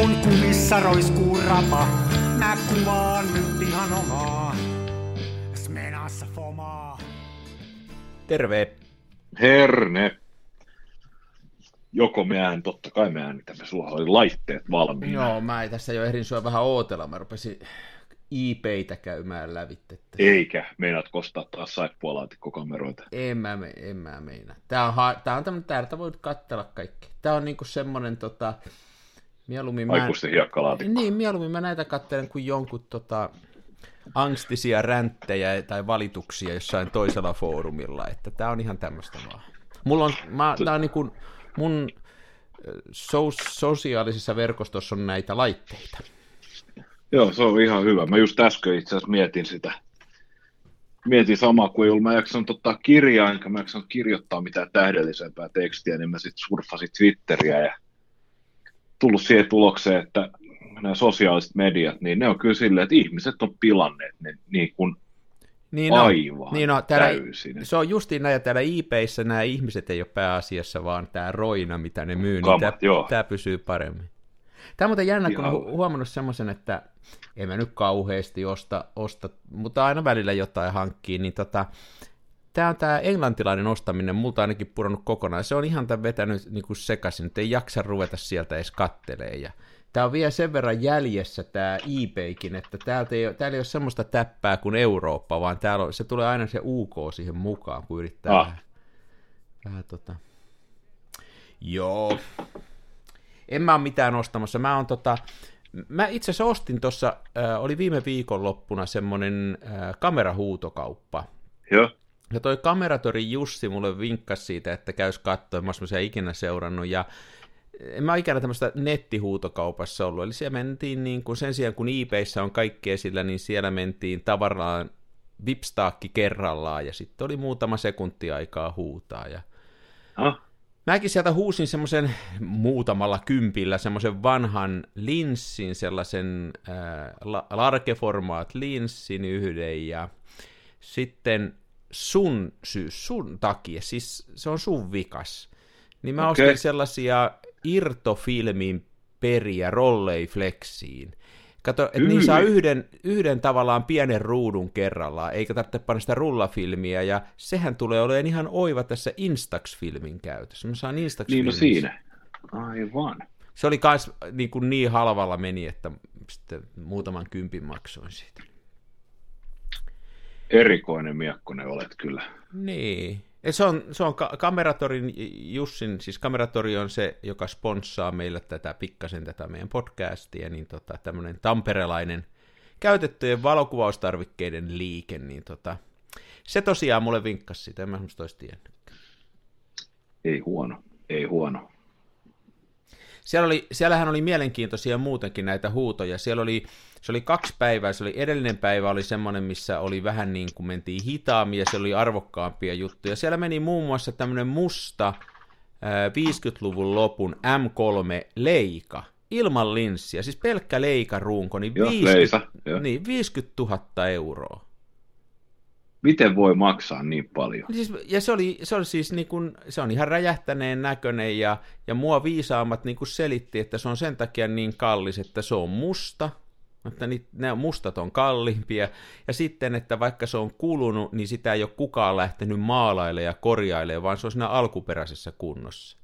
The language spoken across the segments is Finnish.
kun kumissa roiskuu rapa. Mä kuvaan nyt ihan omaa. Smenassa fomaa. Terve. Herne. Joko me ään, totta kai me äänitämme, sulla oli laitteet valmiina. Joo, mä ei tässä jo ehdin sua vähän ootella, mä rupesin IPitä käymään lävittä. Eikä, meinaat kostaa taas saippualaatikkokameroita. En mä, me, en mä meina. Tää on, ha- tää on tämmönen, täältä voit katsella kaikki. Tää on niinku semmonen tota, mieluummin mä... Aikuisten hiekkalaatikko. Niin, mieluummin mä näitä katselen kuin jonkun tota, angstisia ränttejä tai valituksia jossain toisella foorumilla, että tää on ihan tämmöistä vaan. Mulla on, mä, tää on niinku, mun so, sosiaalisessa verkostossa on näitä laitteita. Joo, se on ihan hyvä. Mä just äsken itse asiassa mietin sitä. Mietin samaa kuin ei ollut. Mä jaksanut ottaa kirjaa, enkä mä jaksanut kirjoittaa mitään tähdellisempää tekstiä, niin mä sitten surffasin Twitteriä ja tullut siihen tulokseen, että nämä sosiaaliset mediat, niin ne on kyllä silleen, että ihmiset on pilanneet ne niin kuin niin aivan niin no, täällä, täysin. Se on justiin näin, täällä IPissä nämä ihmiset ei ole pääasiassa, vaan tämä roina, mitä ne myy, Kamat, niin tämä, tämä pysyy paremmin. Tämä on muuten jännä, kun olen hu- huomannut semmoisen, että en mä nyt kauheasti osta, osta mutta aina välillä jotain hankkii, niin tota, tämä on tämä englantilainen ostaminen, multa ainakin pudonnut kokonaan. Se on ihan tämän vetänyt niin kuin sekaisin, että ei jaksa ruveta sieltä edes kattelee. Ja tämä on vielä sen verran jäljessä tämä eBaykin, että täältä ei, täällä ei ole semmoista täppää kuin Eurooppa, vaan täällä on, se tulee aina se UK siihen mukaan, kun yrittää Ah. vähän, vähän tota... Joo. En mä ole mitään ostamassa. Mä oon tota... Mä itse asiassa ostin tuossa, äh, oli viime viikonloppuna semmonen äh, kamerahuutokauppa. Joo. Ja toi kameratori Jussi mulle vinkkasi siitä, että käys katsoa, mä oon ikinä seurannut, ja en mä ikinä tämmöistä nettihuutokaupassa ollut, eli siellä mentiin niin kuin sen sijaan kun eBayssä on kaikki esillä, niin siellä mentiin tavaraan vipstaakki kerrallaan, ja sitten oli muutama sekunti aikaa huutaa, ja Ah, Mäkin sieltä huusin semmoisen muutamalla kympillä semmoisen vanhan linssin, sellaisen ää, la- largeformaat linssin yhden. Ja sitten sun syys, sun takia, siis se on sun vikas. Niin mä Okei. ostin sellaisia irtofilmin periä rollei flexiin. Kato, että niin saa yhden, yhden tavallaan pienen ruudun kerrallaan, eikä tarvitse panna sitä rullafilmiä, ja sehän tulee olemaan ihan oiva tässä Instax-filmin käytössä. Mä saan instax niin no siinä. Aivan. Se oli kans niin, kuin niin halvalla meni, että sitten muutaman kympin maksoin siitä. Erikoinen miekkonen olet kyllä. Niin. Se on, se on ka- Kameratorin Jussin, siis Kameratori on se, joka sponssaa meille tätä pikkasen tätä meidän podcastia, niin tota, tämmöinen tamperelainen käytettyjen valokuvaustarvikkeiden liike, niin tota, se tosiaan mulle vinkkasi sitä, en mä semmoista olisi tiennyt. Ei huono, ei huono. Siellä oli, siellähän oli mielenkiintoisia muutenkin näitä huutoja. Siellä oli, se oli kaksi päivää, se oli edellinen päivä oli semmoinen, missä oli vähän niin kuin mentiin hitaammin ja siellä oli arvokkaampia juttuja. Siellä meni muun muassa tämmöinen musta ää, 50-luvun lopun M3 Leika ilman linssiä, siis pelkkä leikaruunko, niin, Joo, 50, Leisa, joo. niin 50 000 euroa. Miten voi maksaa niin paljon? Siis, ja se oli, se oli siis niin kuin, se on ihan räjähtäneen näköinen ja, ja mua viisaammat niin kuin selitti, että se on sen takia niin kallis, että se on musta, että ne mustat on kalliimpia, ja sitten, että vaikka se on kulunut, niin sitä ei ole kukaan lähtenyt maalailemaan ja korjailemaan, vaan se on siinä alkuperäisessä kunnossa.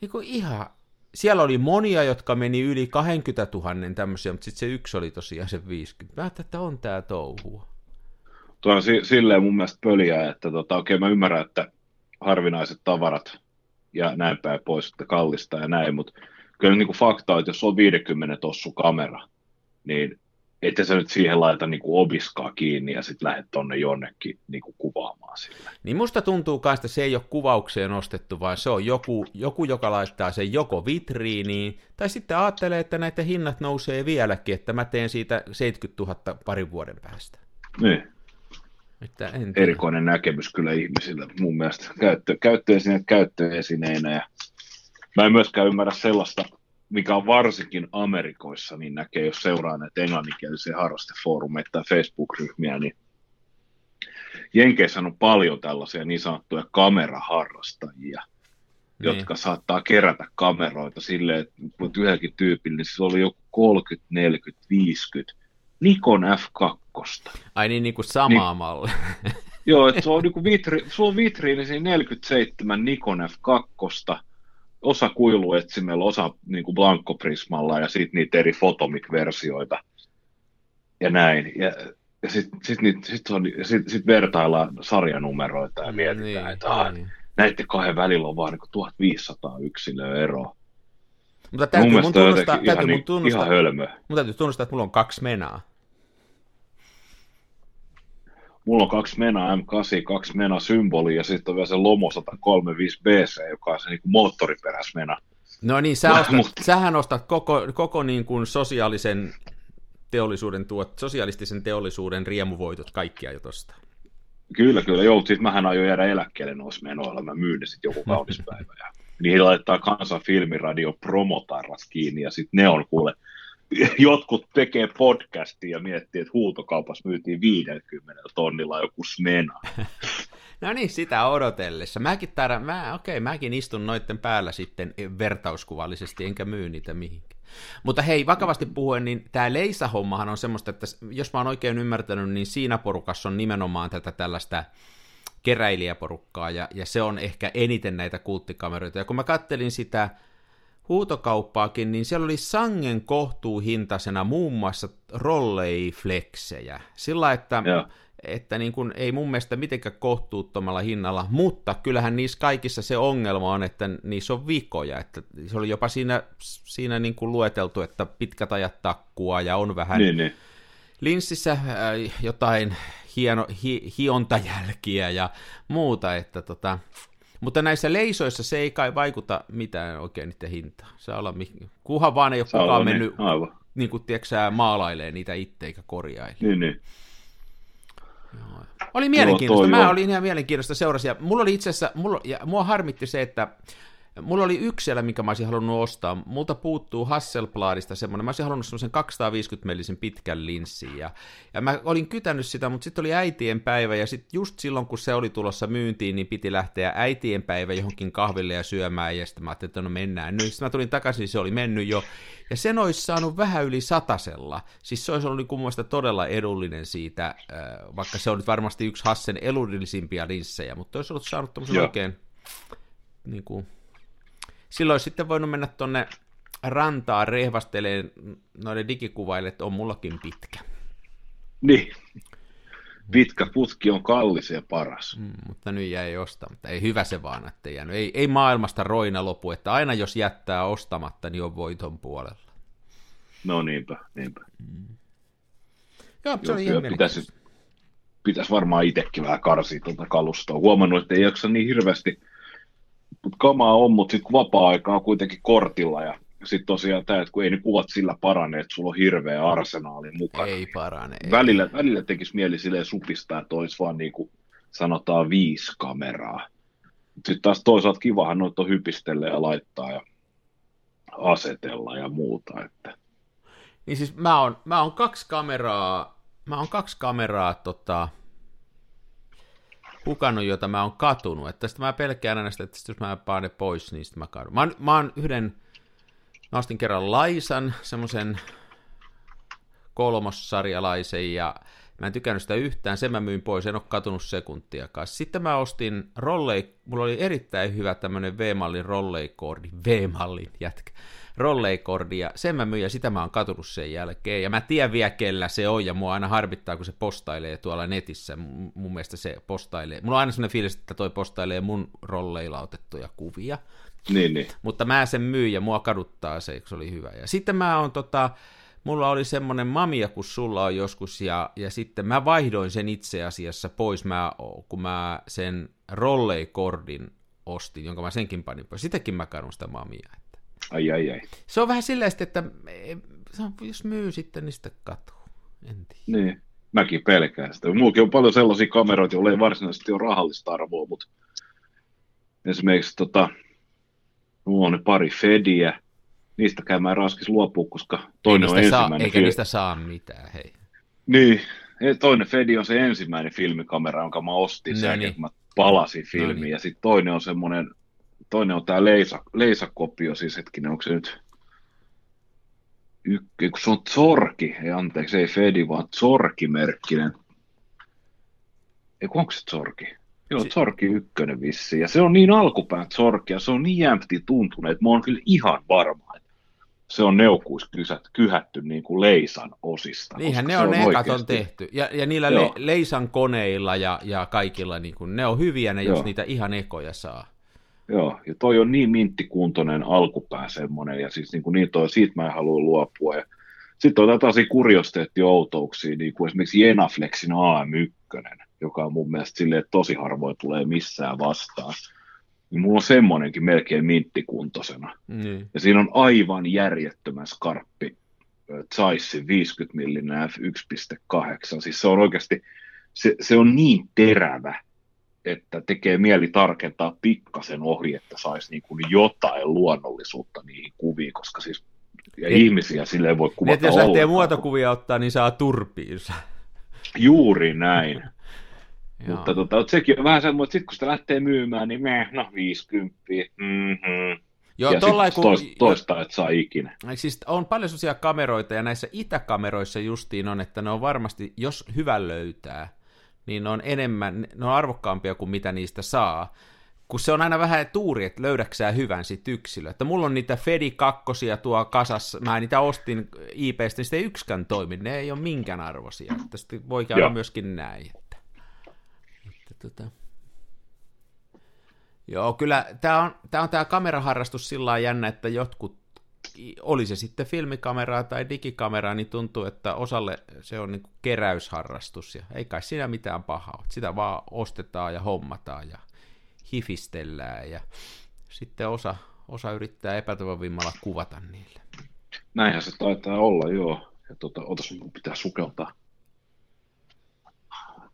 Niin kuin ihan, siellä oli monia, jotka meni yli 20 000 tämmöisiä, mutta sitten se yksi oli tosiaan se 50. Mä ajattelin, että on tää touhua. Tuo on si- silleen mun mielestä pöliä, että tota, okei mä ymmärrän, että harvinaiset tavarat ja näin päin pois, että kallista ja näin, mutta kyllä niin kuin fakta on, että jos on 50 tossu kamera, niin ettei sä nyt siihen laita niin kuin obiskaa kiinni ja sitten lähdet tonne jonnekin niin kuin kuvaamaan sillä. Niin musta tuntuu myös, että se ei ole kuvaukseen ostettu, vaan se on joku, joku, joka laittaa sen joko vitriiniin, tai sitten ajattelee, että näitä hinnat nousee vieläkin, että mä teen siitä 70 000 parin vuoden päästä. Niin. Että en tiedä. Erikoinen näkemys kyllä ihmisillä mun mielestä käyttö, käyttöesineet käyttöesineinä ja mä en myöskään ymmärrä sellaista, mikä on varsinkin Amerikoissa, niin näkee, jos seuraa näitä englanninkielisiä harrastefoorumeita tai Facebook-ryhmiä, niin Jenkeissä on paljon tällaisia niin sanottuja kameraharrastajia, niin. jotka saattaa kerätä kameroita silleen, että yhdenkin tyypillä, niin siis oli joku 30, 40, 50 Nikon F2. Ai niin, niin kuin samaa niin, malli. joo, että se on, niin vitri, se on vitriini siinä 47 Nikon F2, osa kuiluetsimellä, osa niin kuin blankoprismalla ja sitten niitä eri Photomic-versioita ja näin. Ja, ja sitten sit, sit, sit, sit vertaillaan sarjanumeroita ja mietitään, niin, että ah, niin. näiden kahden välillä on vaan niin 1500 yksilöä eroa. Mutta täytyy mun, mun tunnustaa, täytyy mun tunnustaa, ihan hölmö. Mun täytyy tunnustaa, että mulla on kaksi menaa. Mulla on kaksi mena M8, kaksi mena symboli ja sitten on vielä se Lomo 135 BC, joka on se niin moottoriperäs mena. No niin, sä ostat, Mut... sähän ostat koko, koko niin kuin sosiaalisen teollisuuden tuot, sosialistisen teollisuuden riemuvoitot kaikkia jo tosta. Kyllä, kyllä. Joo, siis mähän aion jäädä eläkkeelle noissa menoilla. Mä myyn ne sitten joku kaunis päivä. Ja niihin laittaa kansan filmiradio promotarras kiinni ja sitten ne on kuule jotkut tekee podcastia ja miettii, että huutokaupassa myytiin 50 tonnilla joku smena. no niin, sitä odotellessa. Mäkin, täällä, mä, okei, mäkin istun noitten päällä sitten vertauskuvallisesti, enkä myy niitä mihinkään. Mutta hei, vakavasti puhuen, niin tämä Leisa-hommahan on semmoista, että jos mä oon oikein ymmärtänyt, niin siinä porukassa on nimenomaan tätä tällaista keräilijäporukkaa, ja, ja se on ehkä eniten näitä kulttikameroita. Ja kun mä kattelin sitä huutokauppaakin, niin siellä oli sangen kohtuuhintaisena muun muassa rolleifleksejä. Sillä, että, että niin kuin, ei mun mielestä mitenkään kohtuuttomalla hinnalla, mutta kyllähän niissä kaikissa se ongelma on, että niissä on vikoja. Että se oli jopa siinä, siinä niin kuin lueteltu, että pitkät ajat takkua ja on vähän niin, niin. linssissä äh, jotain hieno, hi, hiontajälkiä ja muuta, että tota, mutta näissä leisoissa se ei kai vaikuta mitään oikein niiden hintaan. Se olla, kuhan vaan ei ole kukaan niin, mennyt aivan. niin kuin, tiedätkö, maalailee niitä itse eikä korjaile. Niin, niin. Joo. Oli mielenkiintoista. Joo, Mä olin ihan mielenkiintoista seurasia. Mulla oli itse asiassa, mulla, ja mua harmitti se, että Mulla oli yksi siellä, minkä mä olisin halunnut ostaa. Multa puuttuu Hasselbladista semmoinen. Mä olisin halunnut semmoisen 250 millisen pitkän linssin. Ja, ja mä olin kytänyt sitä, mutta sitten oli äitien päivä. Ja sitten just silloin, kun se oli tulossa myyntiin, niin piti lähteä äitien päivä johonkin kahville ja syömään. Ja sitten mä ajattelin, että no mennään nyt. Sitten mä tulin takaisin, se oli mennyt jo. Ja sen olisi saanut vähän yli satasella. Siis se olisi ollut niin mun todella edullinen siitä, äh, vaikka se on nyt varmasti yksi Hassen edullisimpia linssejä, mutta olisi ollut saanut tämmöisen oikein niin kuin, silloin olisi sitten voinut mennä tuonne rantaa rehvasteleen noille digikuvaille, että on mullakin pitkä. Niin. Pitkä putki on kallis ja paras. Mm, mutta nyt jäi ostamatta. Ei hyvä se vaan, että jäänyt. Ei, ei maailmasta roina lopu, että aina jos jättää ostamatta, niin on voiton puolella. No niinpä, niinpä. Mm. Joo, se oli ihan pitäisi, pitäisi varmaan itsekin vähän karsia tuota kalustoa. Huomannut, että ei jaksa niin hirveästi kamaa on, mutta sitten vapaa-aika on kuitenkin kortilla ja sitten tosiaan tämä, että kun ei ne kuvat sillä parane, että sulla on hirveä arsenaali mukana. Ei parane. Välillä, ei. välillä tekisi mieli silleen supistaa, että olisi vaan niin kuin sanotaan viisi kameraa. Sitten taas toisaalta kivahan noita hypistellä ja laittaa ja asetella ja muuta. Että. Niin siis mä oon, mä oon kaksi kameraa, mä oon kaksi kameraa tota, hukannut, jota mä oon katunut. Että tästä mä pelkään aina sitä, että jos mä paan ne pois, niin sitten mä kadun. Mä, oon, mä oon yhden, mä ostin kerran Laisan, semmoisen kolmossarjalaisen, ja mä en tykännyt sitä yhtään, sen mä myin pois, en ole katunut sekuntiakaan. Sitten mä ostin rollei, mulla oli erittäin hyvä tämmönen V-mallin rolleikoordi, V-mallin jätkä rolleikordi, ja sen mä myin, ja sitä mä oon katunut sen jälkeen, ja mä tiedän vielä, kellä se on, ja mua aina harvittaa, kun se postailee tuolla netissä, mun mielestä se postailee, mulla on aina sellainen fiilis, että toi postailee mun rolleilla otettuja kuvia, niin, niin. mutta mä sen myin, ja mua kaduttaa se, se oli hyvä, ja sitten mä oon tota, mulla oli semmoinen mamia, kun sulla on joskus, ja, ja sitten mä vaihdoin sen itse asiassa pois, mä, kun mä sen rolleikordin ostin, jonka mä senkin panin pois. Sitäkin mä kadun sitä mamia. Ai, ai, ai. Se on vähän silleen, että jos myy sitten, niin sitten katuu. En tiedä. Niin, mäkin pelkään sitä. Muukin on paljon sellaisia kameroita, joilla ei varsinaisesti ole rahallista arvoa, mutta esimerkiksi tota, mulla on pari Fediä, niistä käymään raskis luopua, koska toinen on ensimmäinen. Saa, eikä fil- niistä saa mitään, hei. Niin, toinen Fedi on se ensimmäinen filmikamera, jonka mä ostin no sen, niin. kun mä palasin filmiin, no niin. ja sitten toinen on semmoinen toinen on tämä Leisa, Leisa-kopio, siis hetkinen, onko se nyt ykkä, kun se on Zorki, ei anteeksi, ei Fedi, vaan Zorki-merkkinen. Ei, onko se Zorki? Joo, Zorki ykkönen vissi. Ja se on niin alkupään Zorki, ja se on niin jämpti tuntunut, että mä oon kyllä ihan varma, se on neukuiskysät kyhätty niin kuin Leisan osista. Niinhän ne on, on ne ekat on tehty. Ja, ja niillä le, Leisan koneilla ja, ja kaikilla, niin kuin, ne on hyviä ne, Joo. jos niitä ihan ekoja saa. Joo, ja toi on niin minttikuntoinen alkupää semmoinen, ja siis niin, kuin niin toi, siitä mä en halua luopua. Ja sitten on tällaisia kuriosteetti-outouksia, niin kuin esimerkiksi Jenaflexin AM1, joka on mun mielestä silleen, tosi harvoin tulee missään vastaan. Niin mulla on semmoinenkin melkein minttikuntoisena. Mm. Ja siinä on aivan järjettömän skarppi Zeissin 50 mm f1.8. Siis se on oikeasti, se, se on niin terävä, että tekee mieli tarkentaa pikkasen ohi, että saisi niin kuin jotain luonnollisuutta niihin kuviin, koska siis ja et, ihmisiä silleen voi kuvata Et jos lähtee muotokuvia ottaa, niin saa turpiinsa. Juuri näin. Mutta tota, sekin on vähän semmoinen, että sitten kun sitä lähtee myymään, niin me, no 50, mm-hmm. Joo, ja sitten kun, toista, toista et saa ikinä. Siis on paljon sellaisia kameroita, ja näissä itäkameroissa justiin on, että ne on varmasti, jos hyvä löytää, niin ne on enemmän, ne on arvokkaampia kuin mitä niistä saa. Kun se on aina vähän tuuri, että löydäksää hyvän sit yksilö. Että mulla on niitä Fedi kakkosia tuo kasassa, mä niitä ostin IPstä, niin sitten ei yksikään toimi, ne ei ole minkään arvoisia. Sitten voi käydä Joo. myöskin näin. Tota. Joo, kyllä tämä on tämä on tää kameraharrastus sillä jännä, että jotkut oli se sitten filmikameraa tai digikameraa, niin tuntuu, että osalle se on niin keräysharrastus, ja ei kai siinä mitään pahaa ole. Sitä vaan ostetaan ja hommataan ja hifistellään, ja sitten osa, osa yrittää epätoivovimmalla kuvata niille. Näinhän se taitaa olla, joo. Ja tota, otas, mun pitää sukeltaa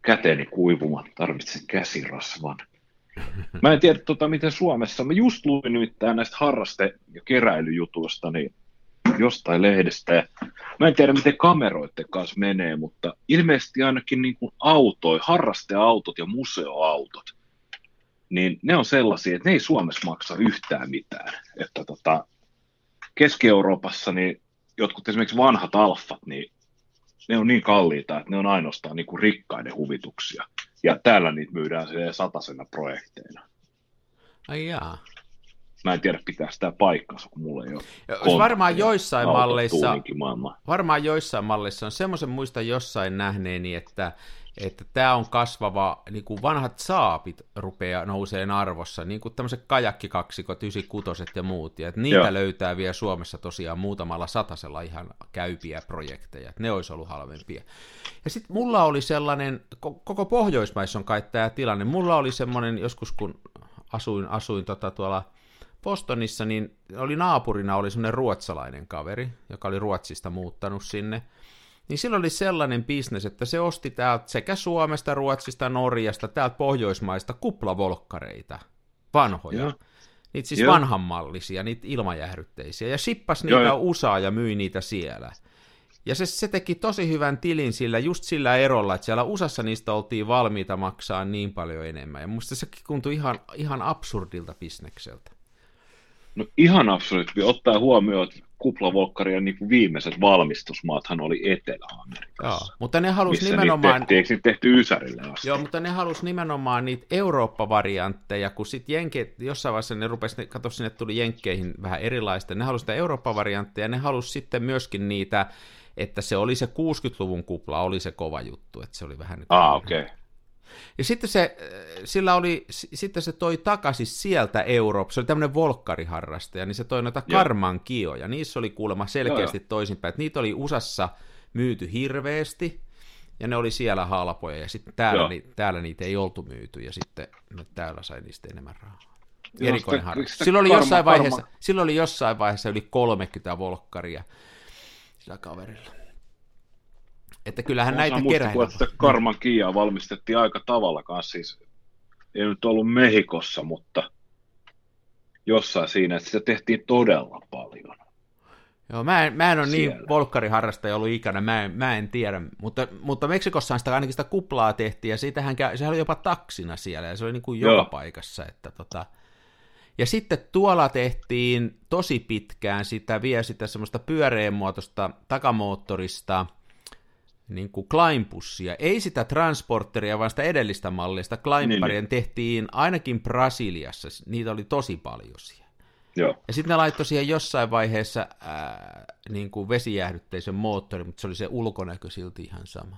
käteeni kuivumaan, tarvitsen käsirasvan. Mä en tiedä, tota, miten Suomessa, mä just luin nimittäin näistä harraste- ja keräilyjutuista, niin jostain lehdestä. Mä en tiedä, miten kameroiden kanssa menee, mutta ilmeisesti ainakin niin kuin autoi, harrasteautot ja museoautot, niin ne on sellaisia, että ne ei Suomessa maksa yhtään mitään. Että tota, Keski-Euroopassa niin jotkut esimerkiksi vanhat alfat, niin ne on niin kalliita, että ne on ainoastaan niin kuin rikkaiden huvituksia. Ja täällä niitä myydään se satasena projekteina. Ai jaa. Mä en tiedä, pitää sitä paikkansa, kun mulla ei ole ja, varmaan joissain malleissa, varmaan joissain malleissa on semmoisen muista jossain nähneeni, että että tämä on kasvava, niin kuin vanhat saapit rupeaa nouseen arvossa, niin kuin tämmöiset kajakkikaksikot, 96 ja muut, ja että niitä Joo. löytää vielä Suomessa tosiaan muutamalla satasella ihan käypiä projekteja, että ne olisi ollut halvempia. Ja sitten mulla oli sellainen, koko Pohjoismaissa on kai tämä tilanne, mulla oli semmoinen joskus, kun asuin, asuin tota tuolla Bostonissa, niin oli naapurina oli semmoinen ruotsalainen kaveri, joka oli Ruotsista muuttanut sinne, niin silloin oli sellainen bisnes, että se osti täältä sekä Suomesta, Ruotsista, Norjasta, täältä Pohjoismaista kuplavolkkareita, vanhoja. Joo. Niitä siis Joo. vanhanmallisia, niitä ilmajähdytteisiä, ja shippas niitä Joo. USAa ja myi niitä siellä. Ja se, se teki tosi hyvän tilin sillä, just sillä erolla, että siellä USAssa niistä oltiin valmiita maksaa niin paljon enemmän. Ja musta se tuntui ihan, ihan absurdilta bisnekseltä. No ihan absurdi, ottaa huomioon, että kuplavolkkarien niin viimeiset valmistusmaathan oli Etelä-Amerikassa. Joo, mutta ne halusi nimenomaan... Tehtiin, eikö tehty Ysärille asti? Joo, mutta ne halusi nimenomaan niitä Eurooppa-variantteja, kun sitten Jenke, jossain vaiheessa ne rupesi, katso sinne tuli Jenkkeihin vähän erilaista, ne halusi sitä Eurooppa-variantteja, ne halusi sitten myöskin niitä, että se oli se 60-luvun kupla, oli se kova juttu, että se oli vähän... Ah, okei. Okay. Ja sitten se, sillä oli, sitten se toi takaisin sieltä Eurooppa, se oli tämmöinen volkkariharrastaja, niin se toi noita karman kioja, niissä oli kuulemma selkeästi Joo. toisinpäin, että niitä oli USAssa myyty hirveästi, ja ne oli siellä halpoja, ja sitten täällä, ni, täällä niitä ei oltu myyty, ja sitten ne täällä sai niistä enemmän rahaa. Erikoinen harrastus. Silloin oli, karma, jossain vaiheessa, karma. silloin oli jossain vaiheessa yli 30 volkkaria sillä kaverilla. Että kyllähän Mä näitä keräillä. että Karman Kiaa valmistettiin aika tavalla kanssa, siis ei nyt ollut Mehikossa, mutta jossain siinä, että sitä tehtiin todella paljon. Joo, mä en, mä en ole niin Siellä. niin volkkariharrastaja ollut ikänä, mä en, mä en tiedä, mutta, mutta Meksikossa sitä ainakin sitä kuplaa tehtiin, ja siitähän, sehän oli jopa taksina siellä, ja se oli niin kuin joka Joo. paikassa, että tota, Ja sitten tuolla tehtiin tosi pitkään sitä, vielä sitä semmoista pyöreänmuotoista takamoottorista niin kuin Climbussia. Ei sitä transporteria, vaan sitä edellistä mallia, sitä Climbaria niin, niin. tehtiin ainakin Brasiliassa. Niitä oli tosi paljon siellä. Joo. Ja sitten ne laittoi siihen jossain vaiheessa ää, niin kuin vesijäähdytteisen moottorin, mutta se oli se ulkonäkö silti ihan sama.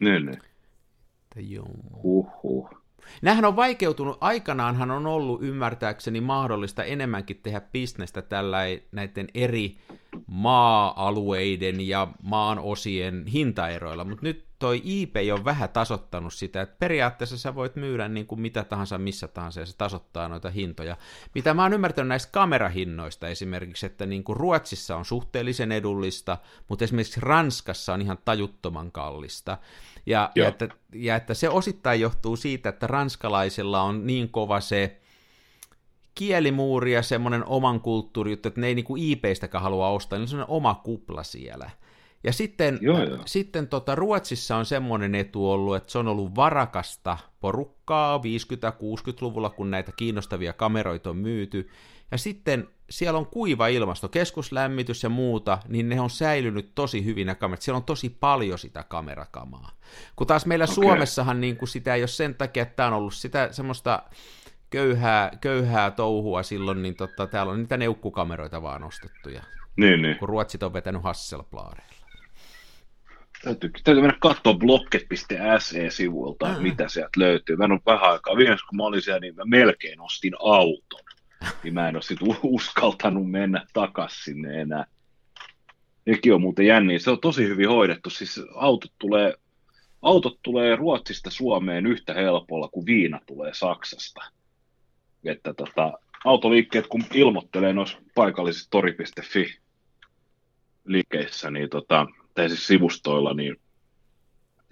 Niin, niin. Joo. Huhhuh. Nämähän on vaikeutunut, aikanaanhan on ollut ymmärtääkseni mahdollista enemmänkin tehdä bisnestä tällä näiden eri maa-alueiden ja maan osien hintaeroilla, mutta nyt toi eBay on vähän tasottanut sitä, että periaatteessa sä voit myydä niin kuin mitä tahansa missä tahansa ja se tasoittaa noita hintoja. Mitä mä oon ymmärtänyt näistä kamerahinnoista esimerkiksi, että niin kuin Ruotsissa on suhteellisen edullista, mutta esimerkiksi Ranskassa on ihan tajuttoman kallista. Ja, ja, että, ja että se osittain johtuu siitä, että ranskalaisilla on niin kova se kielimuuri ja semmoinen oman kulttuuri, että ne ei niinku IP-stäkään halua ostaa, niin on oma kupla siellä. Ja sitten, joo, joo. sitten tota, Ruotsissa on semmoinen etu ollut, että se on ollut varakasta porukkaa 50-60-luvulla, kun näitä kiinnostavia kameroita on myyty. Ja sitten siellä on kuiva ilmasto, keskuslämmitys ja muuta, niin ne on säilynyt tosi hyvin kamerat. Siellä on tosi paljon sitä kamerakamaa. Kun taas meillä okay. Suomessahan niin kuin sitä ei ole sen takia, että tämä on ollut sitä semmoista köyhää, köyhää touhua silloin, niin tota, täällä on niitä neukkukameroita vaan ostettuja. Niin, niin. Kun Ruotsit on vetänyt Hasselblaareilla. Täytyy, täytyy mennä katsoa blocket.se-sivulta, mm. mitä sieltä löytyy. Mä en ole vähän aikaa. Viimeksi kun mä olin siellä, niin mä melkein ostin auton. Niin mä en ole sitten uskaltanut mennä takaisin sinne enää. Nekin on muuten jänniä. Se on tosi hyvin hoidettu. Siis autot tulee, autot tulee Ruotsista Suomeen yhtä helpolla kuin viina tulee Saksasta että tota, autoliikkeet, kun ilmoittelee noissa paikallisissa tori.fi liikkeissä, niin tota, tai siis sivustoilla, niin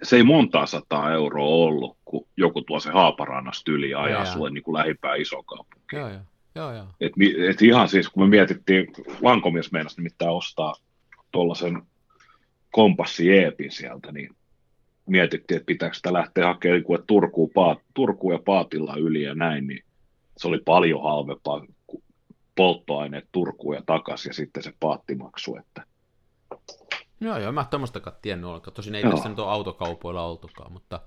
se ei montaa sataa euroa ollut, kun joku tuo se Haaparannasta yli ja ajaa sulle niin kuin lähipää iso kaupunki. Joo, joo. Joo, joo. Et, et ihan siis, kun me mietittiin, Lankomies meinasi nimittäin ostaa tuollaisen kompassi Jeepin sieltä, niin mietittiin, että pitääkö sitä lähteä hakemaan Turkuun, paat, Turkuun ja Paatilla yli ja näin, niin se oli paljon halvempaa kuin polttoaineet Turkuun ja takaisin ja sitten se paattimaksu. Että... Joo, joo, mä en tämmöistäkään tiennyt ollenkaan. Tosin ei joo. tässä nyt ole autokaupoilla oltukaan, mutta...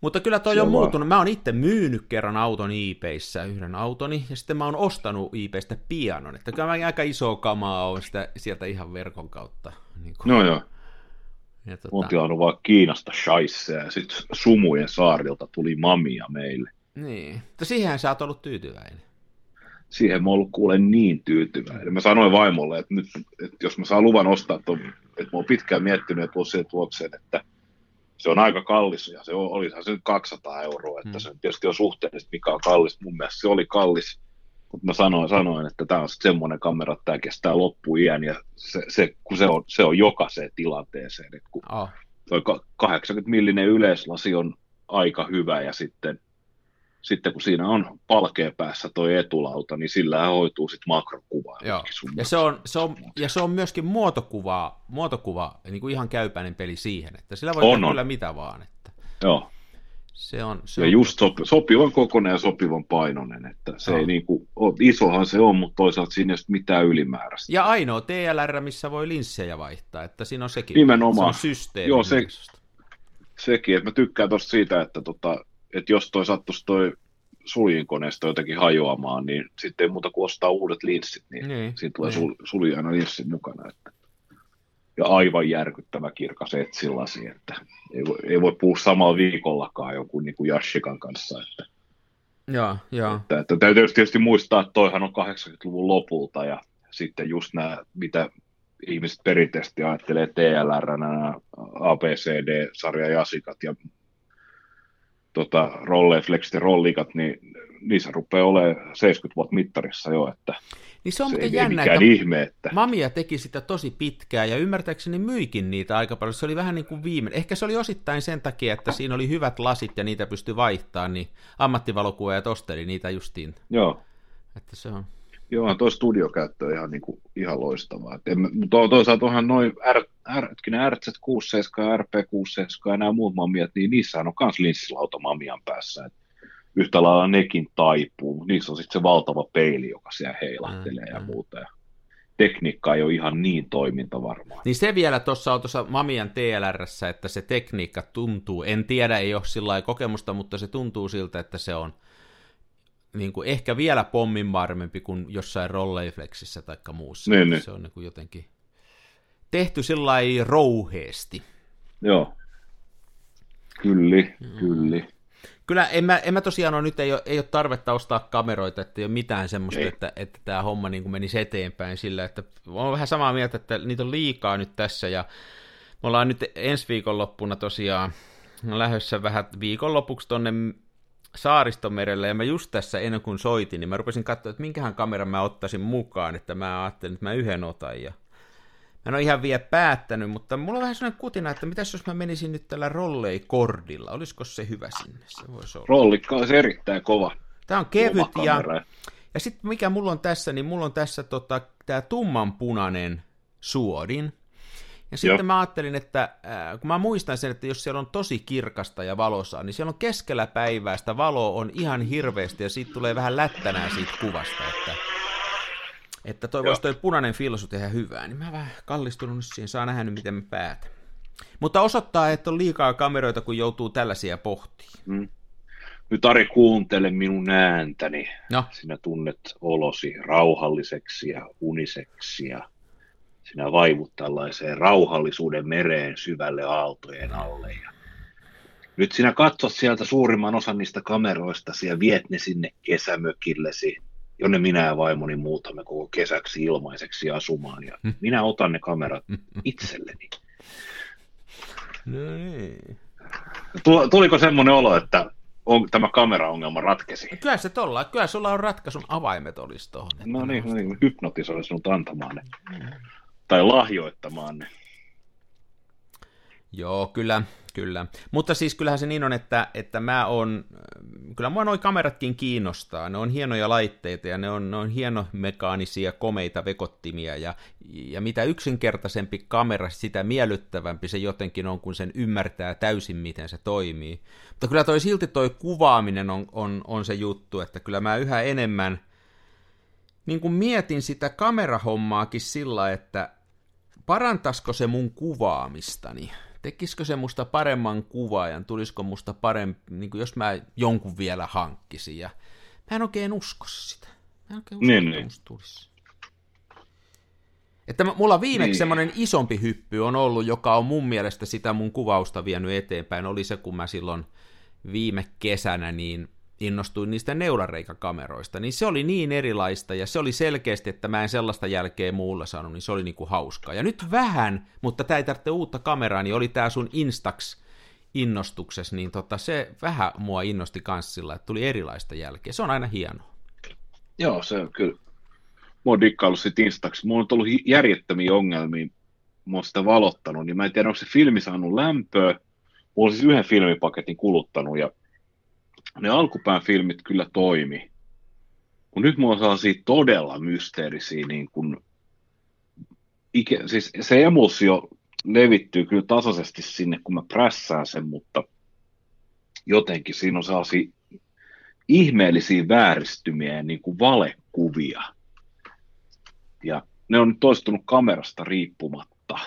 Mutta kyllä toi se on muuttunut. Mä oon itse myynyt kerran auton eBayssä, yhden autoni, ja sitten mä oon ostanut eBaystä pianon. Että kyllä mä aika iso kamaa on sitä, sieltä ihan verkon kautta. Niin kuin... No joo. Ja tota... on vaan Kiinasta shaisseja, ja sitten Sumujen saarilta tuli mamia meille. Niin, mutta siihen sä oot ollut tyytyväinen. Siihen mä oon ollut kuulen niin tyytyväinen. Mä sanoin vaimolle, että, nyt, että jos mä saan luvan ostaa ton, että mä oon pitkään miettinyt ja tullut siihen tulokseen, että se on aika kallis ja se on, olisahan se nyt 200 euroa, että hmm. se tietysti on suhteellisesti mikä on kallis. Mun mielestä se oli kallis, mutta mä sanoin, sanoin että tämä on semmoinen kamera, että tämä kestää loppuiän ja se, se, kun se on, se on jokaiseen tilanteeseen. Että kun oh. toi 80 millinen yleislasi on aika hyvä ja sitten sitten kun siinä on palkeen päässä toi etulauta, niin sillä hoituu sitten makrokuva. Joo. Ja se, on, se on, ja se on myöskin muotokuva, muotokuva niin kuin ihan käypäinen peli siihen, että sillä voi on, tehdä on. kyllä mitä vaan. Että Joo. Se on, se ja on just sopi, sopivan kokoinen ja sopivan painoinen, että se ei niin kuin, isohan se on, mutta toisaalta siinä ei ole mitään ylimääräistä. Ja ainoa TLR, missä voi linssejä vaihtaa, että siinä on sekin. Nimenomaan. Se on systeemi. Joo, se, sekin, että mä tykkään tuosta siitä, että tota, että jos toi sattuisi toi suljinkoneisto jotenkin hajoamaan, niin sitten ei muuta kuin ostaa uudet linssit, niin, niin siinä tulee niin. Sul, suljana linssi mukana. Että. Ja aivan järkyttävä kirkas etsilasi, että ei voi, ei voi puhua samalla viikollakaan joku niin kuin Jashikan kanssa. Että, joo, joo. Että, että täytyy tietysti muistaa, että toihan on 80-luvun lopulta ja sitten just nämä, mitä ihmiset perinteisesti ajattelee TLR, nämä ABCD-sarja jasikat ja tota, rolleiflexit ja rollikat, niin niissä rupeaa olemaan 70 vuotta mittarissa jo, että niin se on se ei jännä, että ihme, että... Mamia teki sitä tosi pitkään ja ymmärtääkseni myikin niitä aika paljon. Se oli vähän niin kuin viimeinen. Ehkä se oli osittain sen takia, että siinä oli hyvät lasit ja niitä pystyi vaihtamaan, niin ammattivalokuvaajat osteli niitä justiin. Joo. Että se on. Joo, tuo studiokäyttö on ihan, niin kuin, ihan loistavaa. Mutta toisaalta onhan noin R, R, RZ67 RP67 ja nämä muut mamiat, niin niissä on myös linssilauta mamian päässä. Et yhtä lailla nekin taipuu. Niissä on sitten se valtava peili, joka siellä heilahtelee mm, ja muuta. Ja tekniikka ei ole ihan niin toimintavarmaa. Niin se vielä tuossa on tuossa Mamian TLRssä, että se tekniikka tuntuu, en tiedä, ei ole sillä kokemusta, mutta se tuntuu siltä, että se on niin kuin ehkä vielä pommin varmempi kuin jossain Rolleiflexissä tai muussa. Niin, niin. Se on niin kuin jotenkin tehty sillä rouheesti. Joo. Kylli, mm. kylli. Kyllä en mä, en mä tosiaan ole, nyt ei ole, ei ole tarvetta ostaa kameroita, että ei ole mitään semmoista, ei. että, että tämä homma niin kuin menisi eteenpäin sillä, että on vähän samaa mieltä, että niitä on liikaa nyt tässä ja me ollaan nyt ensi viikonloppuna tosiaan lähdössä vähän viikonlopuksi tonne saaristomerelle, ja mä just tässä ennen kuin soitin, niin mä rupesin katsoa, että minkähän kameran mä ottaisin mukaan, että mä ajattelin, että mä yhden otan, ja Mä en ole ihan vielä päättänyt, mutta mulla on vähän sellainen kutina, että mitäs jos mä menisin nyt tällä rollei-kordilla, olisiko se hyvä sinne? Se voisi olla. Rollikka olisi erittäin kova. Tämä on kevyt ja, ja sitten mikä mulla on tässä, niin mulla on tässä tota, tämä tummanpunainen suodin. Ja sitten Joo. mä ajattelin, että äh, kun mä muistan sen, että jos siellä on tosi kirkasta ja valosaa, niin siellä on keskellä päivää sitä valoa on ihan hirveästi ja siitä tulee vähän lättänää siitä kuvasta, että että toi voisi toi punainen filsu tehdä hyvää, niin mä vähän kallistunut siihen, saa nähdä nyt miten mä päätän. Mutta osoittaa, että on liikaa kameroita, kun joutuu tällaisia pohtiin. Mm. Nyt Ari, kuuntele minun ääntäni. No. Sinä tunnet olosi rauhalliseksi ja uniseksi ja sinä vaivut tällaiseen rauhallisuuden mereen syvälle aaltojen alle. Ja nyt sinä katsot sieltä suurimman osan niistä kameroista ja viet ne sinne kesämökillesi jonne minä ja vaimoni muutamme koko kesäksi ilmaiseksi asumaan. Ja hmm. minä otan ne kamerat itselleni. No niin. Tuliko semmoinen olo, että on, tämä kameraongelma ratkesi? Kyllä se tolla, kyllä sulla on ratkaisun avaimet olisi tuohon. No niin, no niin hypnotisoi sinut antamaan ne. Mm. Tai lahjoittamaan ne. Joo, kyllä, kyllä. Mutta siis kyllähän se niin on, että, että mä on, kyllä mua noi kameratkin kiinnostaa. Ne on hienoja laitteita ja ne on, ne on hienomekaanisia, komeita vekottimia ja, ja mitä yksinkertaisempi kamera, sitä miellyttävämpi se jotenkin on, kun sen ymmärtää täysin, miten se toimii. Mutta kyllä toi silti toi kuvaaminen on, on, on se juttu, että kyllä mä yhä enemmän niin kuin mietin sitä kamerahommaakin sillä, että parantaisiko se mun kuvaamistani tekisikö se musta paremman kuvaajan, tulisiko musta parempi, niin kuin jos mä jonkun vielä hankkisin, ja mä en oikein usko sitä. Mä en oikein usko, niin, että niin. musta tulisi. Että mulla viimeksi niin. semmoinen isompi hyppy on ollut, joka on mun mielestä sitä mun kuvausta vienyt eteenpäin, oli se, kun mä silloin viime kesänä niin innostuin niistä neulareikakameroista, niin se oli niin erilaista ja se oli selkeästi, että mä en sellaista jälkeen muulla saanut, niin se oli niinku hauskaa. Ja nyt vähän, mutta tämä ei tarvitse uutta kameraa, niin oli tämä sun Instax innostuksessa, niin tota, se vähän mua innosti kanssa sillä, että tuli erilaista jälkeä. Se on aina hienoa. Joo, se on kyllä. Mä oon dikkaillut sit Instax. Mulla on ollut järjettömiä ongelmia. Mä oon sitä valottanut, niin mä en tiedä, onko se filmi saanut lämpöä. Mulla on siis yhden filmipaketin kuluttanut ja ne alkupään filmit kyllä toimi. Kun nyt mulla on sellaisia todella mysteerisiä, niin kun, ikä, siis se emulsio levittyy kyllä tasaisesti sinne, kun mä prässään sen, mutta jotenkin siinä on sellaisia ihmeellisiä vääristymiä ja niin kuin valekuvia. Ja ne on nyt toistunut kamerasta riippumatta.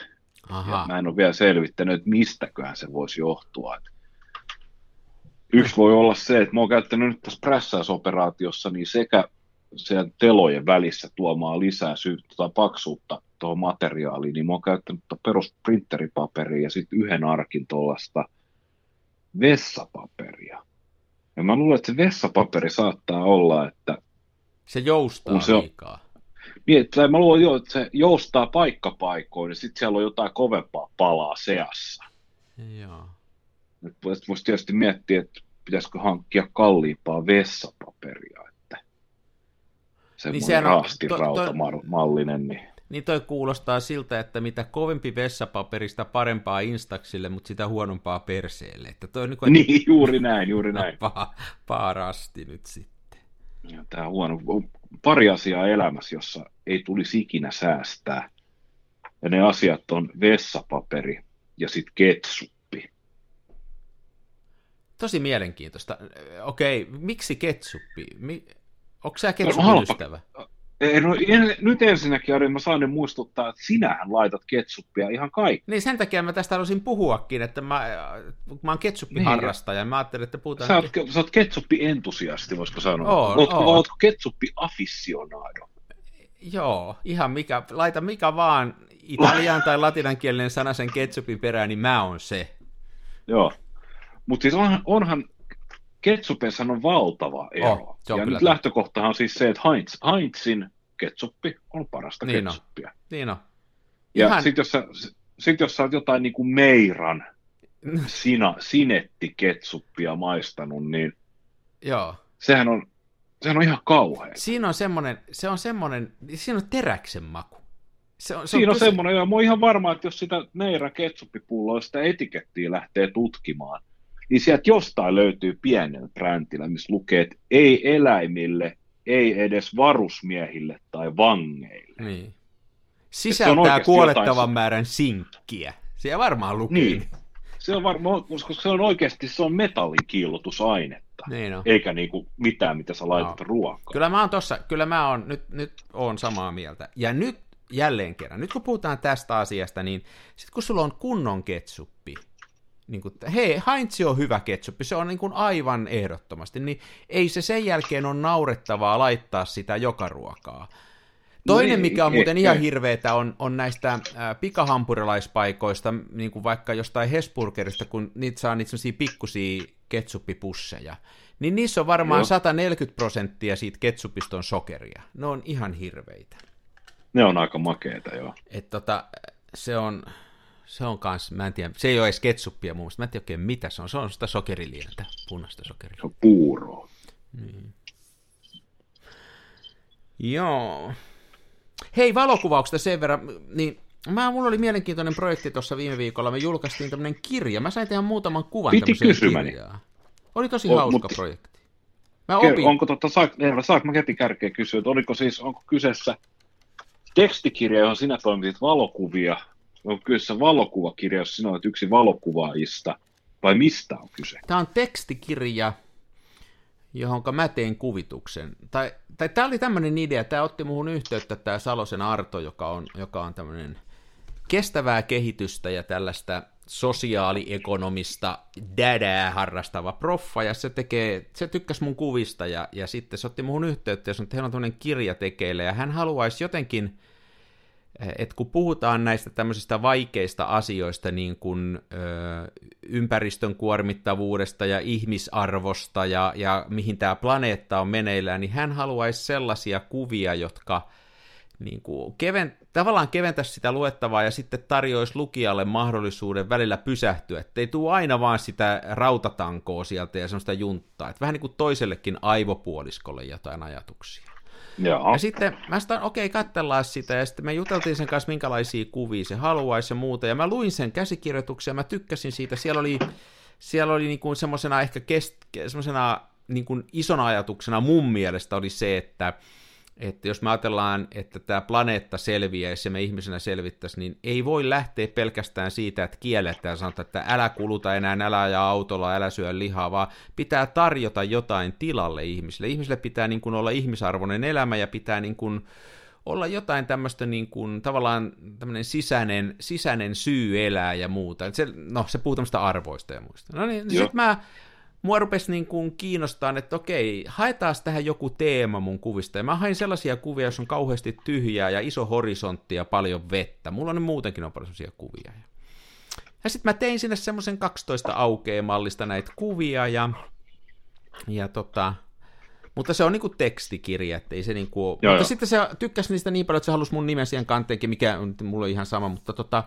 Aha. Ja mä en ole vielä selvittänyt, että mistäköhän se voisi johtua. Että Yksi voi olla se, että mä oon käyttänyt nyt tässä prässäysoperaatiossa niin sekä sen telojen välissä tuomaan lisää syyttä tai paksuutta tuohon materiaaliin, niin mä oon käyttänyt perusprinteripaperia ja sitten yhden arkin tuollaista vessapaperia. Ja mä luulen, että se vessapaperi saattaa olla, että... Se joustaa se on, liikaa. Niin, että mä luulen jo, että se joustaa paikkapaikoin ja sitten siellä on jotain kovempaa palaa seassa. Joo. Nyt voisi tietysti miettiä, että pitäisikö hankkia kalliimpaa vessapaperia, että semmoinen niin raastirautaamallinen. Niin... niin toi kuulostaa siltä, että mitä kovempi vessapaperista parempaa instaksille, mutta sitä huonompaa perseelle. Että toi on niin, niin juuri näin, juuri näin. Pa, paarasti nyt sitten. Ja tämä huono. Pari asiaa elämässä, jossa ei tulisi ikinä säästää. Ja ne asiat on vessapaperi ja sitten ketsu. Tosi mielenkiintoista. Okei, miksi ketsuppi? Mi- Onko sä No, ketsupin halpa. ystävä? Ei, no, en, nyt ensinnäkin, Ari, mä saan muistuttaa, että sinähän laitat ketsuppia ihan kaikki. Niin sen takia mä tästä haluaisin puhuakin, että mä, mä oon ketsuppiharrastaja, ja mä ajattelin, että puhutaan... Sä oot, sä oot ketsuppi-entusiasti, voisiko sanoa. Oon, ootko, oon. ootko ketsuppi-aficionado? Joo, ihan mikä, laita mikä vaan italian tai latinankielinen sana sen ketsupin perään, niin mä oon se. Joo. Mutta siis onhan, onhan ketsupissa on valtava ero. Oh, on ja nyt totta. lähtökohtahan on siis se, että Heinz, Heinzin ketsuppi on parasta Niin on. ketsuppia. Niin on. Ja Ihan- sitten jos, sä, sit jos sä oot jotain niin kuin Meiran sina, sinettiketsuppia maistanut, niin Joo. sehän on, sehän on ihan kauhea. Siinä on semmoinen, se on semmoinen, siinä on teräksen maku. Se on, se Siinä on tosi- semmoinen, ja mä oon ihan varma, että jos sitä Meiran ketsuppipulloa, sitä etikettiä lähtee tutkimaan, niin sieltä jostain löytyy pienellä brändillä, missä lukee, että ei eläimille, ei edes varusmiehille tai vangeille. Niin. Sisältää kuolettavan jotain- määrän sinkkiä. Siellä varmaan lukee. Niin. Se on varmaan, koska se on oikeasti se on metallin kiillotusainetta, Niin on. eikä niinku mitään, mitä sä laitat Joo. ruokaan. Kyllä mä oon tossa, kyllä mä oon, nyt, nyt oon samaa mieltä. Ja nyt jälleen kerran, nyt kun puhutaan tästä asiasta, niin sit kun sulla on kunnon ketsuppi, niin kuin, hei, Heinz on hyvä ketsuppi, se on niin kuin aivan ehdottomasti, niin ei se sen jälkeen ole naurettavaa laittaa sitä joka ruokaa. Toinen, Niin, mikä on muuten ihan hirveetä, on, on näistä ää, pikahampurilaispaikoista, niin kuin vaikka jostain Hesburgerista, kun niitä saa niitä sellaisia pikkusia ketsuppipusseja, niin niissä on varmaan Joo. 140 prosenttia siitä ketsupista on sokeria. Ne on ihan hirveitä. Ne on aika makeita, joo. Et tota, se on, se on kans, mä en tiedä, se ei ole edes ketsuppia mun mielestä, mä en tiedä oikein mitä se on, se on sitä sokerilientä, punaista sokeria. Se on puuroa. Joo. Hei, valokuvauksesta sen verran, niin mä, mulla oli mielenkiintoinen projekti tuossa viime viikolla, me julkaistiin tämmönen kirja, mä sain tehdä muutaman kuvan Piti kysymäni. kirjaan. Oli tosi O- hauska mutta- projekti. Mä opin, Onko totta, saak, Eeva, saanko mä heti kärkeä kysyä, että oliko siis, onko kyseessä tekstikirja, johon sinä toimitit valokuvia, onko kyseessä valokuvakirja, jos sinä olet yksi valokuvaajista, vai mistä on kyse? Tämä on tekstikirja, johon mä tein kuvituksen. Tai, tai tämä oli tämmöinen idea, tämä otti muhun yhteyttä tämä Salosen Arto, joka on, joka on tämmöinen kestävää kehitystä ja tällaista sosiaaliekonomista dädää harrastava proffa, ja se, tekee, se tykkäsi mun kuvista, ja, ja sitten se otti muhun yhteyttä, ja sanoi, että heillä on tämmöinen kirja tekeillä, ja hän haluaisi jotenkin, että kun puhutaan näistä tämmöisistä vaikeista asioista, niin kuin ö, ympäristön kuormittavuudesta ja ihmisarvosta ja, ja mihin tämä planeetta on meneillään, niin hän haluaisi sellaisia kuvia, jotka niin kuin keven, tavallaan keventäisi sitä luettavaa ja sitten tarjoaisi lukijalle mahdollisuuden välillä pysähtyä, ettei tule aina vaan sitä rautatankoa sieltä ja semmoista junttaa, että vähän niin kuin toisellekin aivopuoliskolle jotain ajatuksia. Joo, Ja sitten mä sanoin, okei, okay, katsellaan sitä, ja sitten me juteltiin sen kanssa, minkälaisia kuvia se haluaisi ja muuta, ja mä luin sen käsikirjoituksen, ja mä tykkäsin siitä, siellä oli, siellä oli niin kuin semmoisena ehkä kest, semmoisena niin kuin isona ajatuksena mun mielestä oli se, että, että jos me ajatellaan, että tämä planeetta selviäisi ja me ihmisenä selvittäisi, niin ei voi lähteä pelkästään siitä, että kielletään ja sanotaan, että älä kuluta enää, älä ajaa autolla, älä syö lihaa, vaan pitää tarjota jotain tilalle ihmisille. Ihmisille pitää niin kuin olla ihmisarvoinen elämä ja pitää niin kuin olla jotain tämmöistä niin kuin, tavallaan tämmöinen sisäinen, sisäinen syy elää ja muuta. Se, no, se puhuu tämmöistä arvoista ja muista. No niin, Joo. sitten mä, mua rupesi niin kuin kiinnostaa, että okei, haetaan tähän joku teema mun kuvista. Ja mä hain sellaisia kuvia, jos on kauheasti tyhjää ja iso horisontti ja paljon vettä. Mulla on muutenkin on paljon sellaisia kuvia. Ja sitten mä tein sinne semmoisen 12 aukeamallista näitä kuvia ja, ja tota, mutta se on niinku tekstikirja, ettei se niinku... Joo, mutta joo. sitten se tykkäsi niistä niin paljon, että se halusi mun nimen siihen kanteenkin, mikä on mulla on ihan sama, mutta tota...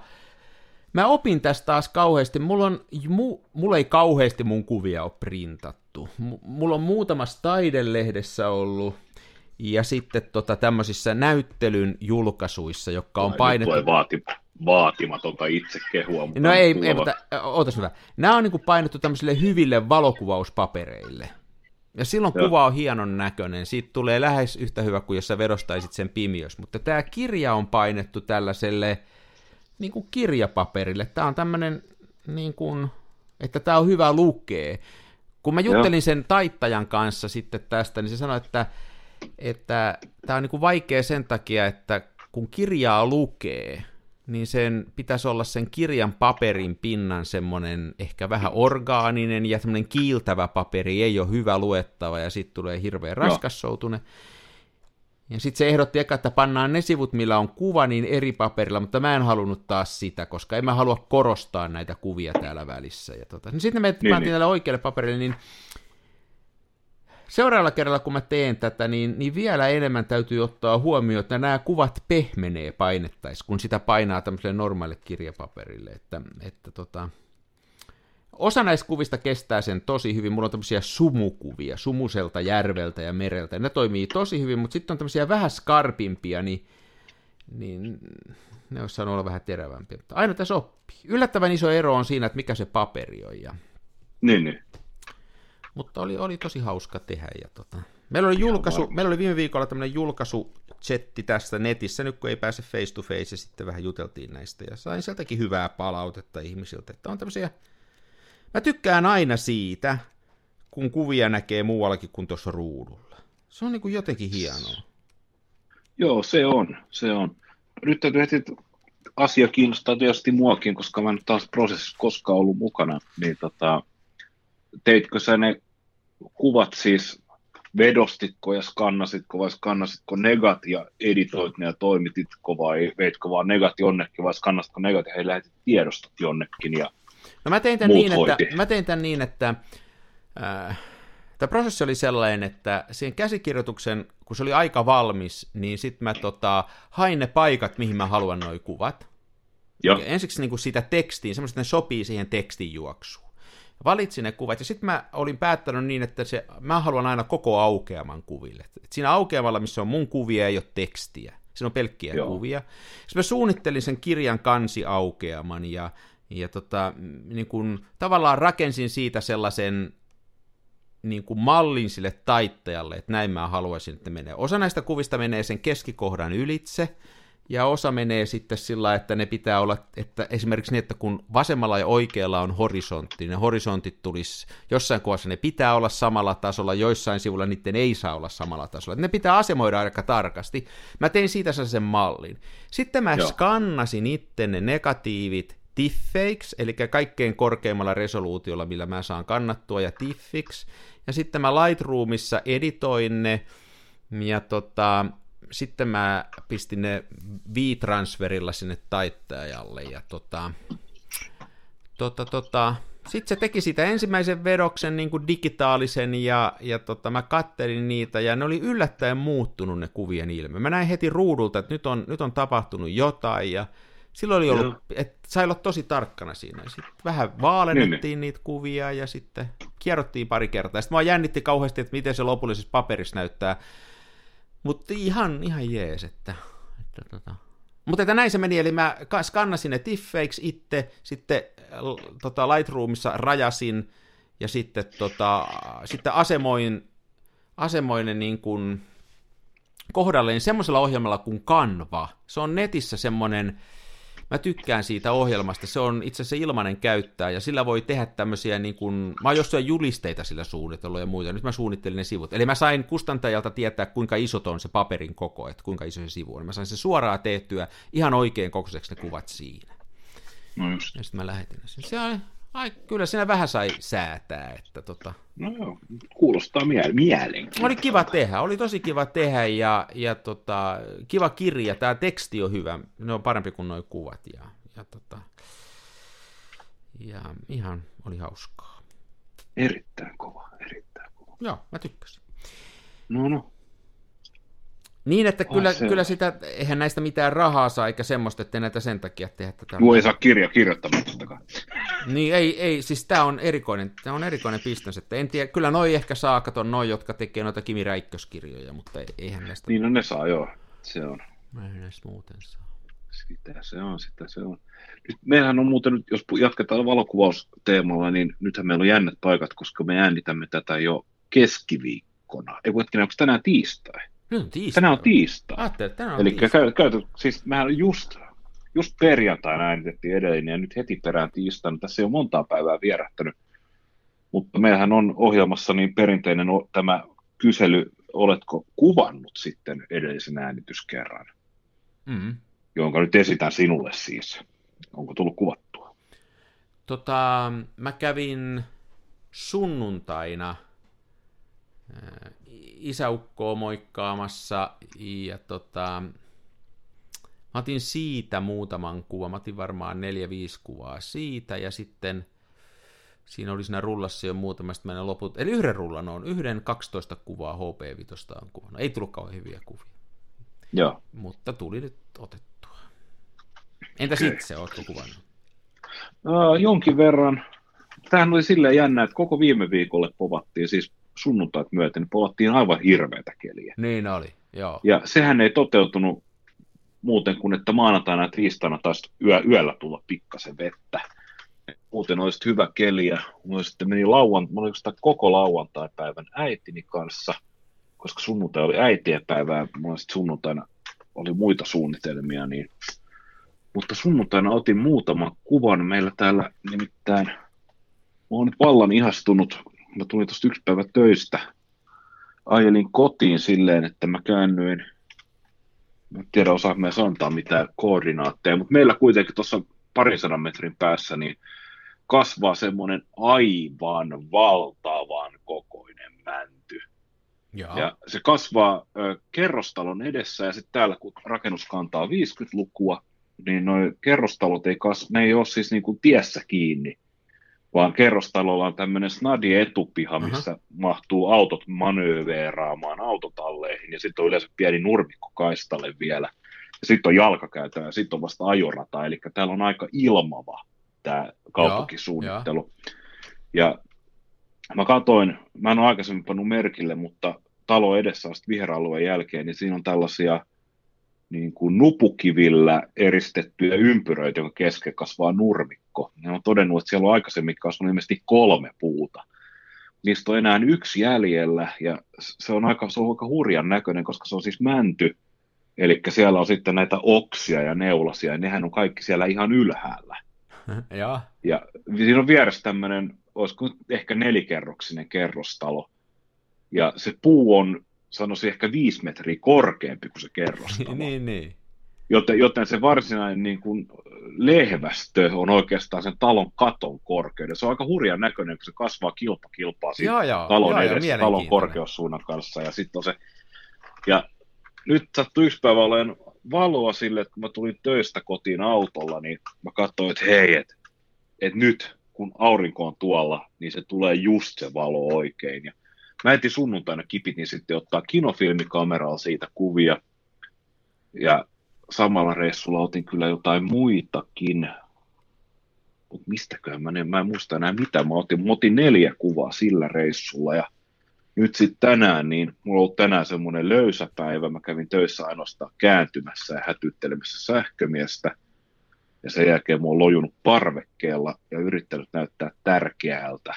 Mä opin tästä taas kauheasti. Mulla, on, mu, mulla ei kauheasti mun kuvia ole printattu. M- mulla on muutamassa taidelehdessä ollut, ja sitten tota, tämmöisissä näyttelyn julkaisuissa, jotka on painettu... Tulee vaati, vaatimatonta itsekehua. No ei, ei mutta ootas hyvä. Nämä on niin kuin painettu tämmöisille hyville valokuvauspapereille. Ja silloin Joo. kuva on hienon näköinen. Siitä tulee lähes yhtä hyvä kuin jos sä vedostaisit sen pimiös. Mutta tämä kirja on painettu tällaiselle niin kuin kirjapaperille. Tämä on tämmöinen, niin kuin, että tämä on hyvä lukea. Kun mä juttelin sen taittajan kanssa sitten tästä, niin se sanoi, että että tämä on niin kuin vaikea sen takia, että kun kirjaa lukee, niin sen pitäisi olla sen kirjan paperin pinnan semmoinen ehkä vähän orgaaninen ja semmoinen kiiltävä paperi ei ole hyvä luettava ja sitten tulee hirveän raskassoutune. Ja sitten se ehdotti eka, että pannaan ne sivut, millä on kuva, niin eri paperilla, mutta mä en halunnut taas sitä, koska en mä halua korostaa näitä kuvia täällä välissä. Ja tota, niin sitten me niin, pantiin niin. tälle oikealle paperille, niin seuraavalla kerralla, kun mä teen tätä, niin, niin vielä enemmän täytyy ottaa huomioon, että nämä kuvat pehmenee painettaisiin, kun sitä painaa tämmöiselle normaalille kirjapaperille. Että, että tota, osa näistä kuvista kestää sen tosi hyvin. Mulla on tämmöisiä sumukuvia, sumuselta järveltä ja mereltä. Ne toimii tosi hyvin, mutta sitten on tämmöisiä vähän skarpimpia, niin, niin ne olisi saanut olla vähän terävämpiä. Mutta aina tässä oppii. Yllättävän iso ero on siinä, että mikä se paperi on. Ja... Niin, niin. Mutta oli, oli tosi hauska tehdä. Ja tota. meillä, oli julkaisu, meillä oli viime viikolla tämmöinen julkaisuchetti tästä netissä, nyt kun ei pääse face to face, ja sitten vähän juteltiin näistä, ja sain sieltäkin hyvää palautetta ihmisiltä, että on tämmöisiä, mä tykkään aina siitä, kun kuvia näkee muuallakin kuin tuossa ruudulla. Se on niin kuin jotenkin hienoa. Joo, se on, se on. Nyt täytyy heti asia kiinnostaa tietysti muakin, koska mä en taas prosessissa koskaan ollut mukana, niin tota, teitkö sä ne kuvat siis vedostitko ja skannasitko vai skannasitko negat ja editoit ne ja toimititko vai veitkö vaan negat jonnekin vai skannasitko negat ja he lähetit tiedostot jonnekin ja No mä tein tämän, niin, että, mä tein tämän niin, että äh, tämä prosessi oli sellainen, että siihen käsikirjoituksen, kun se oli aika valmis, niin sitten mä tota, hain ne paikat, mihin mä haluan nuo kuvat. Joo. Ja ensiksi niin kuin siitä tekstiin, semmoista, että ne sopii siihen tekstin juoksuun valitsin ne kuvat, ja sitten mä olin päättänyt niin, että se, mä haluan aina koko aukeaman kuville. Et siinä aukeamalla, missä on mun kuvia, ei ole tekstiä. Siinä on pelkkiä Joo. kuvia. Sitten mä suunnittelin sen kirjan kansi aukeaman, ja, ja tota, niin kun, tavallaan rakensin siitä sellaisen niin kuin mallin sille taittajalle, että näin mä haluaisin, että menee. Osa näistä kuvista menee sen keskikohdan ylitse, ja osa menee sitten sillä, että ne pitää olla, että esimerkiksi niin, että kun vasemmalla ja oikealla on horisontti, ne horisontit tulisi, jossain kohdassa ne pitää olla samalla tasolla, joissain sivulla niiden ei saa olla samalla tasolla. Ne pitää asemoida aika tarkasti. Mä tein siitä sen mallin. Sitten mä Joo. skannasin itse ne negatiivit tiffeiksi, eli kaikkein korkeimmalla resoluutiolla, millä mä saan kannattua, ja tiffiksi. Ja sitten mä Lightroomissa editoin ne, ja tota, sitten mä pistin ne V-transferilla sinne taittajalle ja tota, tota, tota, sitten se teki sitä ensimmäisen vedoksen niin kuin digitaalisen ja, ja tota, mä kattelin niitä ja ne oli yllättäen muuttunut ne kuvien ilme. Mä näin heti ruudulta, että nyt on, nyt on tapahtunut jotain ja silloin oli ollut, että sai olla tosi tarkkana siinä. Sitten vähän vaalennettiin niin, niin. niitä kuvia ja sitten kierrottiin pari kertaa. Sitten mä jännitti kauheasti, että miten se lopullisessa paperissa näyttää. Mutta ihan, ihan jees, että, että tota. Mutta että näin se meni, eli mä skannasin ne tiffeiksi itse, sitten tota, Lightroomissa rajasin ja sitten, tota, sitten asemoin, asemoin ne niin kuin kohdalleen semmoisella ohjelmalla kuin Canva. Se on netissä semmoinen, mä tykkään siitä ohjelmasta, se on itse asiassa ilmainen käyttää, ja sillä voi tehdä tämmöisiä, niin kuin, mä oon jossain julisteita sillä suunnitellut ja muita, nyt mä suunnittelin ne sivut. Eli mä sain kustantajalta tietää, kuinka iso on se paperin koko, että kuinka iso se sivu on. Mä sain se suoraan tehtyä ihan oikein kokoiseksi ne kuvat siinä. No just. Ja sitten mä lähetin sen. Se on, ai, kyllä siinä vähän sai säätää, että tota... No joo, kuulostaa mie- mielenkiintoista. Oli kiva tehdä, oli tosi kiva tehdä ja, ja tota, kiva kirja, tämä teksti on hyvä, ne on parempi kuin nuo kuvat ja, ja, tota, ja ihan oli hauskaa. Erittäin kova, erittäin kova. Joo, mä tykkäsin. No no, niin, että kyllä, ah, kyllä sitä, eihän näistä mitään rahaa saa, eikä semmoista, että näitä sen takia tehdä tätä. Voi ei saa kirja kirjoittamattakaan. Niin, ei, ei, siis tämä on erikoinen, tämä on erikoinen bisnes, että en tiedä, kyllä noi ehkä saa, kato noi, jotka tekee noita Kimi Räikköskirjoja, mutta eihän näistä... Niin, no ne saa, joo, se on. Eihän näistä muuten saa. Sitä se on, sitä se on. Nyt meillähän on muuten nyt, jos jatketaan valokuvausteemalla, niin nythän meillä on jännät paikat, koska me äänitämme tätä jo keskiviikkona. Ei hetkinen, onko tänään tiistai? Nyt on tiistai. Tänään on tiistai. Ajattelin, tänään on Eli tiistai. Käyty, siis mehän just, just perjantaina äänitettiin edellinen ja nyt heti perään tiistaina. Tässä ei ole montaa päivää vierähtänyt. Mutta meillähän on ohjelmassa niin perinteinen tämä kysely, oletko kuvannut sitten edellisen äänityskerran, mm. jonka nyt esitän sinulle siis. Onko tullut kuvattua? Tota, mä kävin sunnuntaina isäukkoa moikkaamassa ja tota, mä otin siitä muutaman kuvan, mä otin varmaan neljä, viisi kuvaa siitä ja sitten siinä oli siinä rullassa jo muutama, sitten mä loput, eli yhden rullan on, yhden 12 kuvaa HP5 on kuvannut, ei tullut kauhean hyviä kuvia. Joo. Mutta tuli nyt otettua. Entäs okay. itse, ootko kuvannut? Uh, jonkin verran. Tämähän oli silleen jännä, että koko viime viikolle povattiin, siis sunnuntait myöten, niin povattiin aivan hirveätä keliä. Niin oli, joo. Ja sehän ei toteutunut muuten kuin, että maanantaina ja tiistaina taas yö, yöllä tulla pikkasen vettä. Muuten olisi hyvä keli ja sitten meni lauan, oli koko lauantai-päivän äitini kanssa, koska sunnuntai oli äitien päivää, mulla sitten sunnuntaina oli muita suunnitelmia, niin mutta sunnuntaina otin muutaman kuvan. Meillä täällä nimittäin, mä oon nyt vallan ihastunut, mä tulin tuosta yksi päivä töistä, ajelin kotiin silleen, että mä käännyin, mä en tiedä osaanko mä antaa mitään koordinaatteja, mutta meillä kuitenkin tuossa parisadan metrin päässä niin kasvaa semmoinen aivan valtavan kokoinen mänty. Ja, ja se kasvaa ö, kerrostalon edessä ja sitten täällä kun rakennus kantaa 50-lukua, niin noin kerrostalot ei, kas, ne ei ole siis niin kuin tiessä kiinni, vaan kerrostalolla on tämmöinen snadi etupiha, uh-huh. missä mahtuu autot manööveeraamaan autotalleihin, ja sitten on yleensä pieni nurmikko kaistalle vielä, ja sitten on jalkakäytö, ja sitten on vasta ajorata, eli täällä on aika ilmava tämä kaupunkisuunnittelu. Ja mä katoin, mä en ole aikaisemmin pannut merkille, mutta talo edessä on viheralueen jälkeen, niin siinä on tällaisia niin kuin nupukivillä eristettyjä ympyröitä, jonka kesken kasvaa nurmikko. Ne on todennut, että siellä on aikaisemmin kasvanut ilmeisesti kolme puuta. Niistä on enää yksi jäljellä, ja se on aika, se on aika hurjan näköinen, koska se on siis mänty, eli siellä on sitten näitä oksia ja neulasia, ja nehän on kaikki siellä ihan ylhäällä. ja. ja siinä on vieressä tämmöinen, olisiko ehkä nelikerroksinen kerrostalo, ja se puu on sanoisin ehkä viisi metriä korkeampi kuin se kerrostalo. niin, niin. Joten, joten se varsinainen niin kuin lehvästö on oikeastaan sen talon katon korkeuden. Se on aika hurjan näköinen, kun se kasvaa kilpa kilpaa siitä joo, joo, talon joo, edessä, talon korkeussuunnan kanssa. Ja, sit on se, ja nyt sattui yksi päivä olen valoa sille, että kun mä tulin töistä kotiin autolla, niin mä katsoin, että hei, että et nyt kun aurinko on tuolla, niin se tulee just se valo oikein. Ja Mä heti sunnuntaina kipitin sitten ottaa kinofilmikameralla siitä kuvia. Ja samalla reissulla otin kyllä jotain muitakin. Mutta mistäköhän mä en, mä en muista enää mitä. Mä otin, mä otin neljä kuvaa sillä reissulla ja nyt sitten tänään, niin mulla on ollut tänään semmoinen löysä päivä. Mä kävin töissä ainoastaan kääntymässä ja hätyttelemässä sähkömiestä. Ja sen jälkeen mä oon lojunut parvekkeella ja yrittänyt näyttää tärkeältä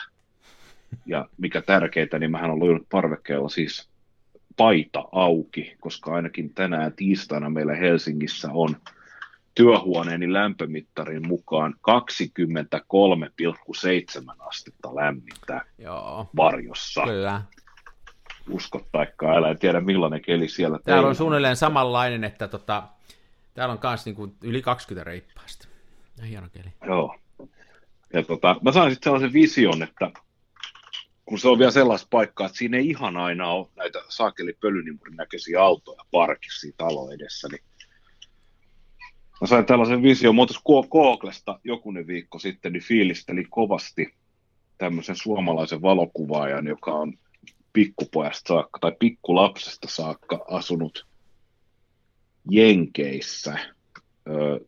ja mikä tärkeintä, niin mähän on lujunut parvekkeella siis paita auki, koska ainakin tänään tiistaina meillä Helsingissä on työhuoneeni lämpömittarin mukaan 23,7 astetta lämmintä Joo. varjossa. Kyllä. Usko taikka älä, en tiedä millainen keli siellä Täällä teillä on suunnilleen samanlainen, että tota, täällä on myös niinku yli 20 reippaasti. Hieno keli. Joo. Ja tota, mä sain sitten sellaisen vision, että kun se on vielä sellaista paikkaa, että siinä ei ihan aina ole näitä saakeli pölynimurin näköisiä autoja parkissa talo edessä, niin mä sain tällaisen vision, muutos Googlesta jokunen viikko sitten, niin fiilisteli kovasti tämmöisen suomalaisen valokuvaajan, joka on pikkupojasta saakka tai pikkulapsesta saakka asunut Jenkeissä. Öö,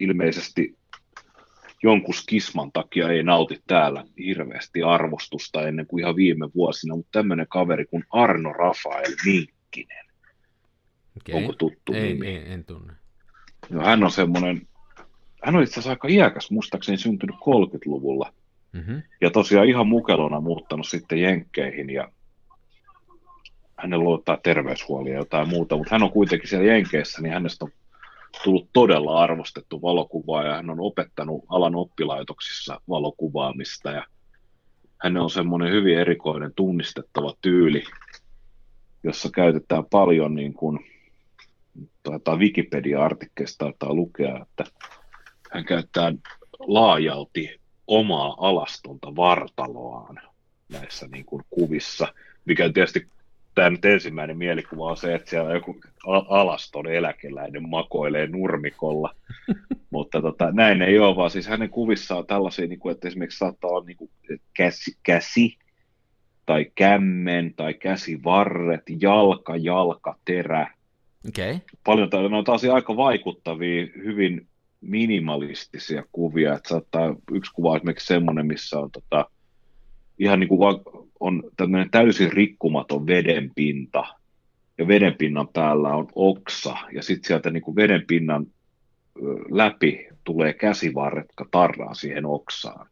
ilmeisesti jonkun skisman takia ei nauti täällä hirveästi arvostusta ennen kuin ihan viime vuosina, mutta tämmöinen kaveri kuin Arno Rafael Minkkinen. Okay. Onko tuttu ei, nimi? Ei, en tunne. No, hän on semmoinen, hän on itse asiassa aika iäkäs, muistaakseni syntynyt 30-luvulla. Mm-hmm. Ja tosiaan ihan mukelona muuttanut sitten Jenkkeihin ja hänellä on jotain terveyshuolia ja jotain muuta, mutta hän on kuitenkin siellä Jenkeissä, niin hänestä on tullut todella arvostettu valokuvaaja. Hän on opettanut alan oppilaitoksissa valokuvaamista ja hän on semmoinen hyvin erikoinen tunnistettava tyyli, jossa käytetään paljon niin kuin, Wikipedia-artikkeista taitaa lukea, että hän käyttää laajalti omaa alastonta vartaloaan näissä niin kuin kuvissa, mikä tietysti tämä nyt ensimmäinen mielikuva on se, että siellä joku alaston eläkeläinen makoilee nurmikolla, mutta tota, näin ei ole, vaan siis hänen kuvissaan on tällaisia, niin kuin, että esimerkiksi saattaa olla niin kuin käsi, käsi tai kämmen tai käsivarret, jalka, jalka, terä. Okay. Paljon, ne on taas aika vaikuttavia, hyvin minimalistisia kuvia, että saattaa yksi kuva esimerkiksi semmoinen, missä on tota, ihan niin kuin on tämmöinen täysin rikkumaton vedenpinta, ja vedenpinnan päällä on oksa, ja sitten sieltä niin kuin vedenpinnan läpi tulee käsivarret, jotka tarraa siihen oksaan.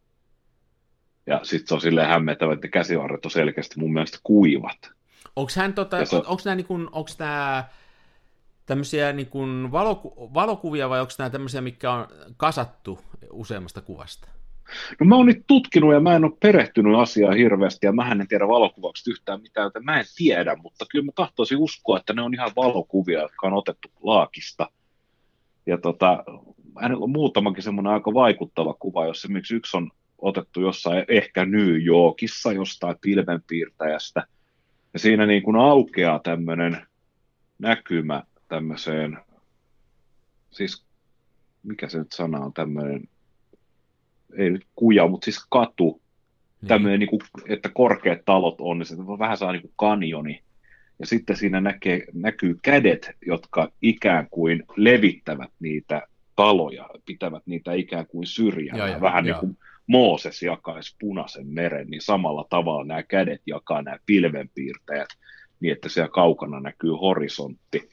Ja sitten se on silleen hämmentävä, että käsivarret on selkeästi mun mielestä kuivat. Onko hän tota, se... onko nämä, niin kuin, onko nämä tämmöisiä niin kuin valoku- valokuvia vai onko nämä tämmöisiä, mikä on kasattu useammasta kuvasta? No mä oon nyt tutkinut ja mä en ole perehtynyt asiaan hirveästi ja mä en tiedä valokuvauksesta yhtään mitään, joten mä en tiedä, mutta kyllä mä tahtoisin uskoa, että ne on ihan valokuvia, jotka on otettu laakista. Ja tota, on muutamakin semmoinen aika vaikuttava kuva, jos esimerkiksi yksi on otettu jossain ehkä New Yorkissa jostain pilvenpiirtäjästä, ja siinä niin kuin aukeaa tämmöinen näkymä tämmöiseen, siis mikä se nyt sana on, tämmöinen ei nyt kuja, mutta siis katu, niin. tämmöinen, niin kuin, että korkeat talot on, niin se vähän saa niin kuin kanjoni. Ja sitten siinä näkee, näkyy kädet, jotka ikään kuin levittävät niitä taloja, pitävät niitä ikään kuin syrjällä. Ja, vähän ja. niin kuin Mooses jakaisi punaisen meren, niin samalla tavalla nämä kädet jakaa nämä pilvenpiirtäjät niin, että siellä kaukana näkyy horisontti.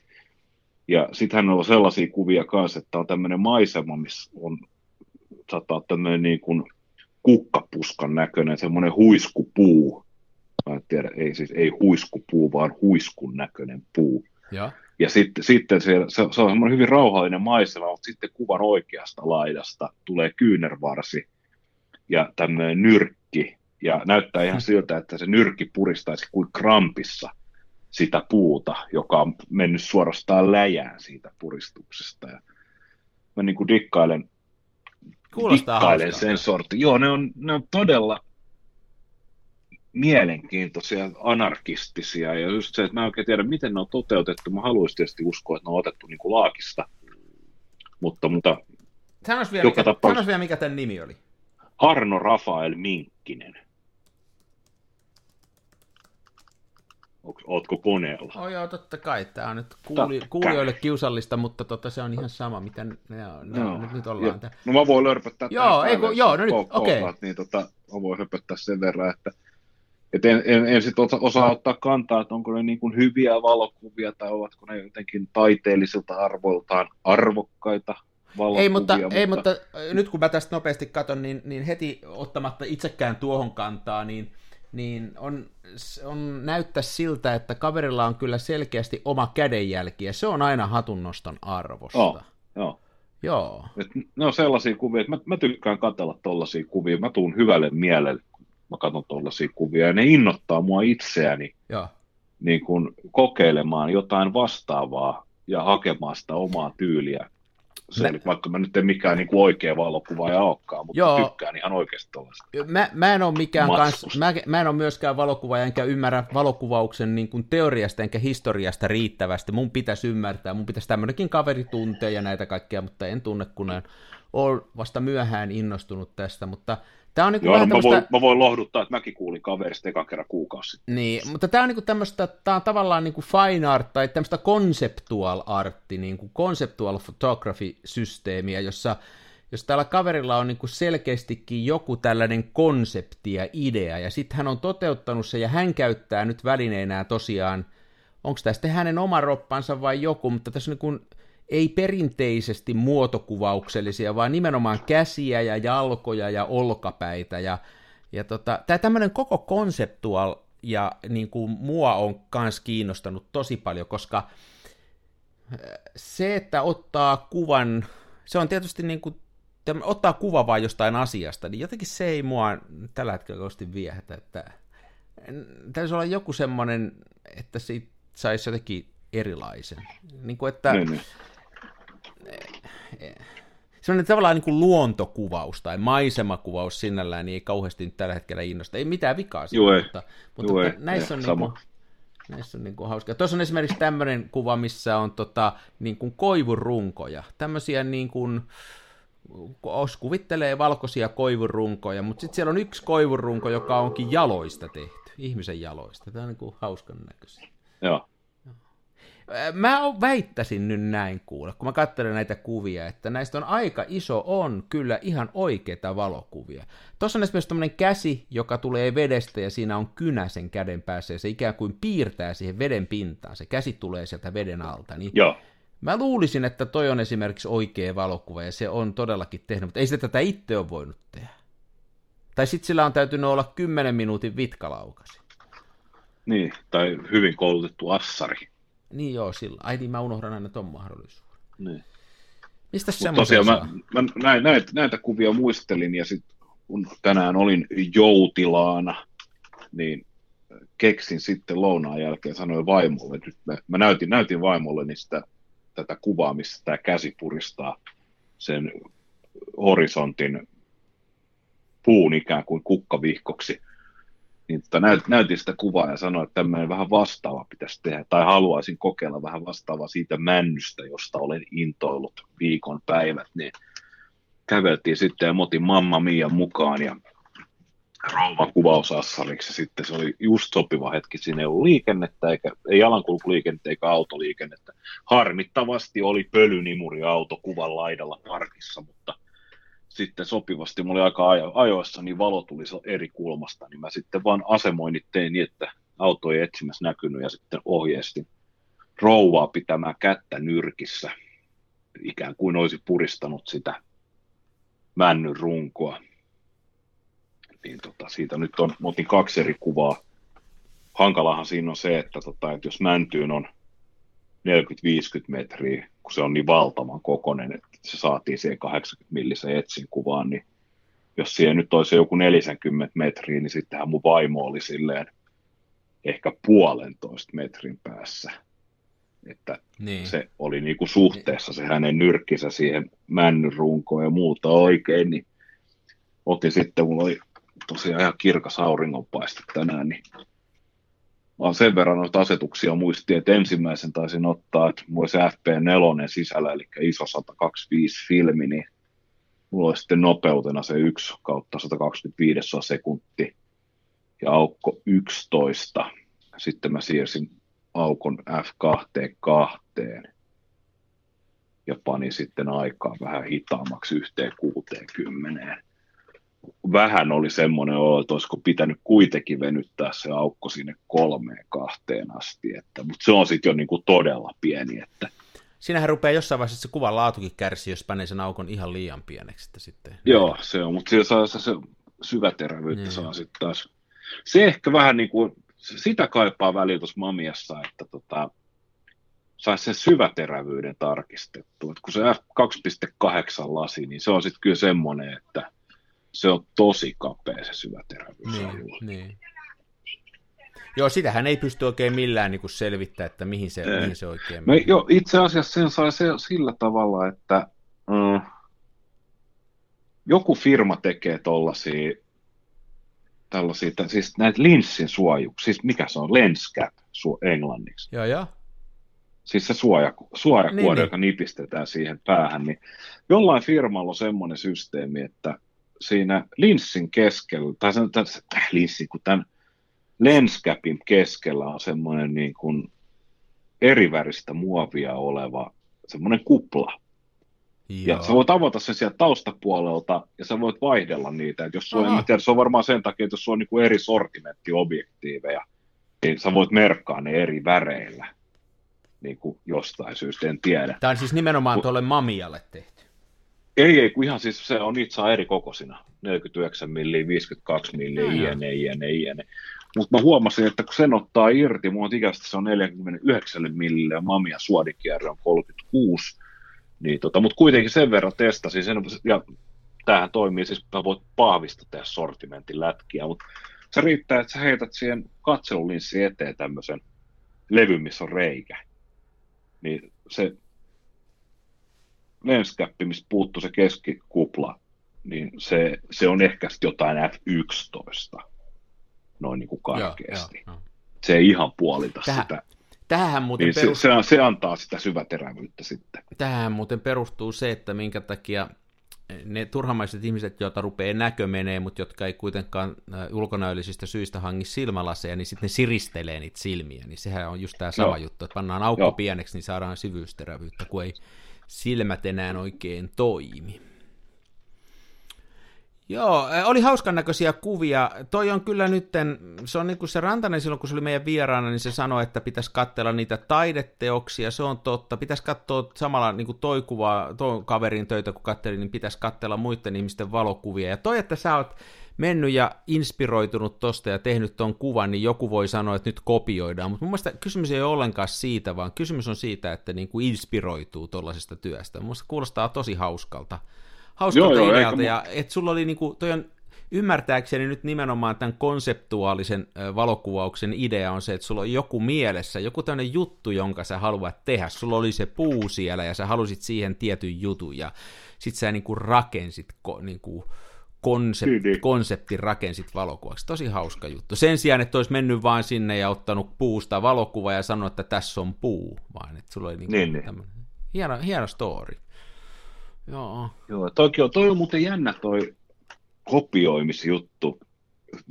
Ja sittenhän on sellaisia kuvia kanssa, että on tämmöinen maisema, missä on saattaa tämmöinen niin kuin kukkapuskan näköinen, semmoinen huiskupuu. Mä en tiedä, ei siis ei huiskupuu, vaan huiskun näköinen puu. Ja, ja sitten, sitten se, se, se on semmoinen hyvin rauhallinen maisema, mutta sitten kuvan oikeasta laidasta tulee kyynärvarsi ja tämmöinen nyrkki. Ja näyttää ihan siltä, että se nyrkki puristaisi kuin krampissa sitä puuta, joka on mennyt suorastaan läjään siitä puristuksesta. Ja mä niin kuin dikkailen Kuulostaa sen sortin. Joo, ne on, ne on todella mielenkiintoisia, anarkistisia, ja just se, että mä en oikein tiedä, miten ne on toteutettu. Mä haluaisin tietysti uskoa, että ne on otettu niin kuin laakista, mutta, mutta sanois vielä, mikä, tapauksessa... vielä, mikä tämän nimi oli. Arno Rafael Minkkinen. Ootko koneella? Oh, joo, totta kai. Tämä on nyt kuuli, kuulijoille kiusallista, mutta tota, se on ihan sama, mitä ne ne on, nyt, nyt ollaan. Jo. No mä voin lörpöttää Joo, ei, kun, joo, no nyt, okei. Okay. Niin tota, mä voin höpöttää sen verran, että et en, en, en sit osa, osaa ottaa kantaa, että onko ne niin kuin hyviä valokuvia tai ovatko ne jotenkin taiteellisilta arvoiltaan arvokkaita valokuvia. Ei, mutta, mutta... ei, mutta nyt kun mä tästä nopeasti katson, niin, niin heti ottamatta itsekään tuohon kantaa, niin niin on, on näyttää siltä, että kaverilla on kyllä selkeästi oma kädenjälki, ja se on aina hatunnoston arvosta. Oh, joo. Joo. Et ne on sellaisia kuvia, että mä, mä tykkään katsella tollaisia kuvia, mä tuun hyvälle mielelle, kun mä katson tollaisia kuvia, ja ne innoittaa mua itseäni joo. Niin kun kokeilemaan jotain vastaavaa ja hakemaan sitä omaa tyyliä se, mä, vaikka mä nyt en mikään niin kuin oikea valokuvaaja olekaan, mutta joo, tykkään ihan oikeasti tuollaista. Mä, mä, en ole mikään kans, mä, mä en ole myöskään valokuvaaja, enkä ymmärrä valokuvauksen niin kuin teoriasta enkä historiasta riittävästi. Mun pitäisi ymmärtää, mun pitäisi tämmöinenkin kaveri tuntea ja näitä kaikkia, mutta en tunne, kun olen vasta myöhään innostunut tästä, mutta Tämä on niin Joo, no, mä, tämmöstä... voin, mä voin lohduttaa, että mäkin kuulin kaverista ekan kerran kuukausi sitten. Niin, mutta tämä on niin tämmöistä, tämä on tavallaan niin kuin fine art tai tämmöistä conceptual artti, niin kuin conceptual photography-systeemiä, jossa jos tällä kaverilla on niin kuin selkeästikin joku tällainen konsepti ja idea, ja sitten hän on toteuttanut se, ja hän käyttää nyt välineenä tosiaan, onko tämä sitten hänen oma roppansa vai joku, mutta tässä on niin kuin ei perinteisesti muotokuvauksellisia, vaan nimenomaan käsiä ja jalkoja ja olkapäitä. Ja, ja tota, tämä tämmöinen koko konseptual ja niin kuin mua on kans kiinnostanut tosi paljon, koska äh, se, että ottaa kuvan, se on tietysti niin kuin ottaa kuva vain jostain asiasta, niin jotenkin se ei mua tällä hetkellä kovasti viehätä, että täytyisi olla joku semmoinen, että siitä saisi jotenkin erilaisen. Niin kuin, että... Niin, niin. Sellainen tavallaan niin kuin luontokuvaus tai maisemakuvaus sinällään niin ei kauheasti nyt tällä hetkellä innosta. Ei mitään vikaa siinä, Joo, mutta, mutta Joo, näissä, on niin kuin, näissä on niin kuin hauska. Tuossa on esimerkiksi tämmöinen kuva, missä on tota, niin kuin koivurunkoja. Tämmöisiä niin kuin, os kuvittelee valkoisia koivurunkoja, mutta sitten siellä on yksi koivurunko, joka onkin jaloista tehty, ihmisen jaloista. Tämä on niin kuin hauskan näköisiä. Joo. Mä väittäisin nyt näin kuule, kun mä katselen näitä kuvia, että näistä on aika iso on kyllä ihan oikeita valokuvia. Tuossa on esimerkiksi tämmöinen käsi, joka tulee vedestä ja siinä on kynä sen käden päässä ja se ikään kuin piirtää siihen veden pintaan. Se käsi tulee sieltä veden alta. Niin Joo. Mä luulisin, että toi on esimerkiksi oikea valokuva ja se on todellakin tehnyt, mutta ei sitä tätä itse ole voinut tehdä. Tai sitten sillä on täytynyt olla 10 minuutin vitkalaukasi. Niin, tai hyvin koulutettu assari. Niin joo, sillä. Ai niin, mä unohdan aina ton mahdollisuuden. Niin. Mistä semmoisia mä, mä näitä, näitä, näitä kuvia muistelin ja sitten kun tänään olin joutilaana, niin keksin sitten lounaan jälkeen, sanoin vaimolle, että nyt mä, mä näytin, näytin vaimolle niin sitä, tätä kuvaa, missä tämä käsi puristaa sen horisontin puun ikään kuin kukkavihkoksi niin tota, näyt, näytin sitä kuvaa ja sanoin, että tämmöinen vähän vastaava pitäisi tehdä, tai haluaisin kokeilla vähän vastaavaa siitä männystä, josta olen intoillut viikon päivät, niin käveltiin sitten ja motin Mamma Mia mukaan ja rouva kuvausassariksi sitten se oli just sopiva hetki, siinä ei ollut liikennettä, eikä, ei jalankulkuliikennettä eikä autoliikennettä. Harmittavasti oli pölynimuri auto kuvan laidalla parkissa, mutta sitten sopivasti, mulla oli aika ajo, ajoissa, niin valo tuli eri kulmasta, niin mä sitten vaan asemoinnit tein niin, että auto ei etsimässä näkynyt ja sitten ohjeistin rouvaa pitämään kättä nyrkissä, ikään kuin olisi puristanut sitä männyn runkoa. Niin tota, siitä nyt on, otin kaksi eri kuvaa. Hankalahan siinä on se, että, tota, että jos mäntyyn on 40-50 metriä, kun se on niin valtavan kokonen, että se saatiin siihen 80 millisen etsin kuvaan, niin jos siihen nyt olisi joku 40 metriä, niin sittenhän mun vaimo oli silleen ehkä puolentoista metrin päässä. Että niin. se oli niinku suhteessa se hänen nyrkkisä siihen männyn runkoon ja muuta oikein, niin otin sitten, mulla oli tosiaan ihan kirkas auringonpaiste tänään, niin vaan sen verran noita asetuksia muistin, että ensimmäisen taisin ottaa, että mulla olisi FP4 sisällä, eli iso 125 filmi, niin mulla olisi sitten nopeutena se 1 kautta 125 sekunti ja aukko 11. Sitten mä siirsin aukon F2 ja panin sitten aikaa vähän hitaammaksi yhteen 60 vähän oli semmoinen olo, että olisiko pitänyt kuitenkin venyttää se aukko sinne kolmeen kahteen asti, että, mutta se on sitten jo niin kuin todella pieni. Että... Siinähän rupeaa jossain vaiheessa se kuvan laatukin kärsi, jos panee sen aukon ihan liian pieneksi että sitten. Joo, se on, mutta siellä saa se, syväterävyyttä niin. saa sitten taas. Se ehkä vähän niin kuin, sitä kaipaa väliä tuossa Mamiassa, että tota, saisi sen syväterävyyden tarkistettua. Et kun se F2.8 lasi, niin se on sitten kyllä semmoinen, että se on tosi kapea se syväterävyys. Niin, niin. Joo, sitähän ei pysty oikein millään niin selvittämään, että mihin se, mihin se oikein menee. No, jo, itse asiassa sen sai se, sillä tavalla, että mm, joku firma tekee tollasia, tällaisia, siis näitä linssin suojuksia, siis mikä se on, lenscap su, englanniksi. Joo, joo. Siis se suoja, suojakuori, niin, niin. joka nipistetään siihen päähän, niin jollain firmalla on semmoinen systeemi, että siinä linssin keskellä, tai sen, tämän, äh, linssin, kun tämän lenscapin keskellä on semmoinen niin kuin eriväristä muovia oleva semmoinen kupla. Joo. Ja sä voit avata sen sieltä taustapuolelta ja sä voit vaihdella niitä. Et jos sulla, en tiedä, se on varmaan sen takia, että jos sulla on niin kuin eri sortimenttiobjektiiveja, niin sä voit merkkaa ne eri väreillä niin kuin jostain syystä, en tiedä. Tämä on siis nimenomaan tuolle Mamialle tehty. Ei, ei, kun ihan siis se on itse eri kokosina. 49 milliä, 52 milliä, iene, iene, iene. Mutta mä huomasin, että kun sen ottaa irti, mun ikästä se on 49 milliä ja Mamia suodikierre on 36, niin tota, mutta kuitenkin sen verran testasin sen, ja tämähän toimii, siis mä voit pahvista tehdä sortimentin lätkiä, mutta se riittää, että sä heität siihen katselulinssin eteen tämmöisen levy, missä on reikä. Niin se lenskäppi, mistä puuttuu se keskikupla, niin se, se on ehkä jotain F11, noin niin kuin karkeasti. Joo, joo, Se ei ihan puolita Tähän, sitä. Tähän muuten niin perustuu... se, se, se, antaa sitä syväterävyyttä sitten. Tähän muuten perustuu se, että minkä takia ne turhamaiset ihmiset, joita rupeaa näkö menee, mutta jotka ei kuitenkaan äh, ulkonäöllisistä syistä hangi silmälaseja, niin sitten ne siristelee niitä silmiä, niin sehän on just tämä sama Joo. juttu, että pannaan aukko Joo. pieneksi, niin saadaan syvyysterävyyttä, kun ei silmät enää oikein toimi. Joo, oli hauskan näköisiä kuvia. Toi on kyllä nytten, se on niin kuin se Rantanen silloin, kun se oli meidän vieraana, niin se sanoi, että pitäisi katsella niitä taideteoksia, se on totta. Pitäisi katsoa samalla niin kuin toi kuva, toi kaverin töitä, kun katselin, niin pitäisi katsella muiden ihmisten valokuvia. Ja toi, että sä oot mennyt ja inspiroitunut tosta ja tehnyt ton kuvan, niin joku voi sanoa, että nyt kopioidaan. Mutta mun mielestä kysymys ei ole ollenkaan siitä, vaan kysymys on siitä, että niin kuin inspiroituu tuollaisesta työstä. Mun mielestä kuulostaa tosi hauskalta hauskalta joo, idealta, joo, ja että sulla oli niinku, toi on ymmärtääkseni nyt nimenomaan tämän konseptuaalisen valokuvauksen idea on se, että sulla on joku mielessä, joku tämmöinen juttu, jonka sä haluat tehdä. Sulla oli se puu siellä ja sä halusit siihen tietyn jutun ja sit sä niinku rakensit ko, niinku, konsept, konseptin rakensit valokuvaksi. Tosi hauska juttu. Sen sijaan, että olisi mennyt vaan sinne ja ottanut puusta valokuva ja sanonut, että tässä on puu, vaan että sulla oli niinku niin, niin. tämmöinen hieno, hieno story. Joo. Joo, toki on, toi on muuten jännä toi kopioimisjuttu.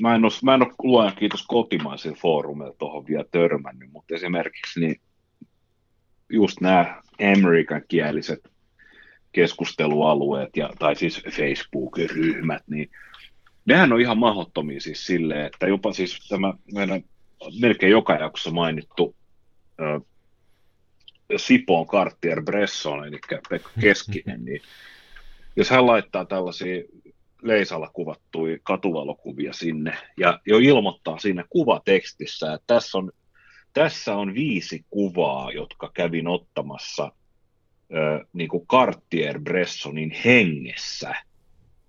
Mä en ole, mä en ole luojan kiitos kotimaisilla foorumilla tuohon vielä törmännyt, mutta esimerkiksi niin just nämä amerikan kieliset keskustelualueet, ja, tai siis Facebook-ryhmät, niin nehän on ihan mahdottomia siis silleen, että jopa siis tämä meidän melkein joka jaksossa mainittu Sipoon Cartier Bresson, eli Pekka Keskinen, niin jos hän laittaa tällaisia leisalla kuvattuja katuvalokuvia sinne ja jo ilmoittaa siinä kuvatekstissä, että tässä on, tässä on viisi kuvaa, jotka kävin ottamassa ö, niin kuin Cartier Bressonin hengessä.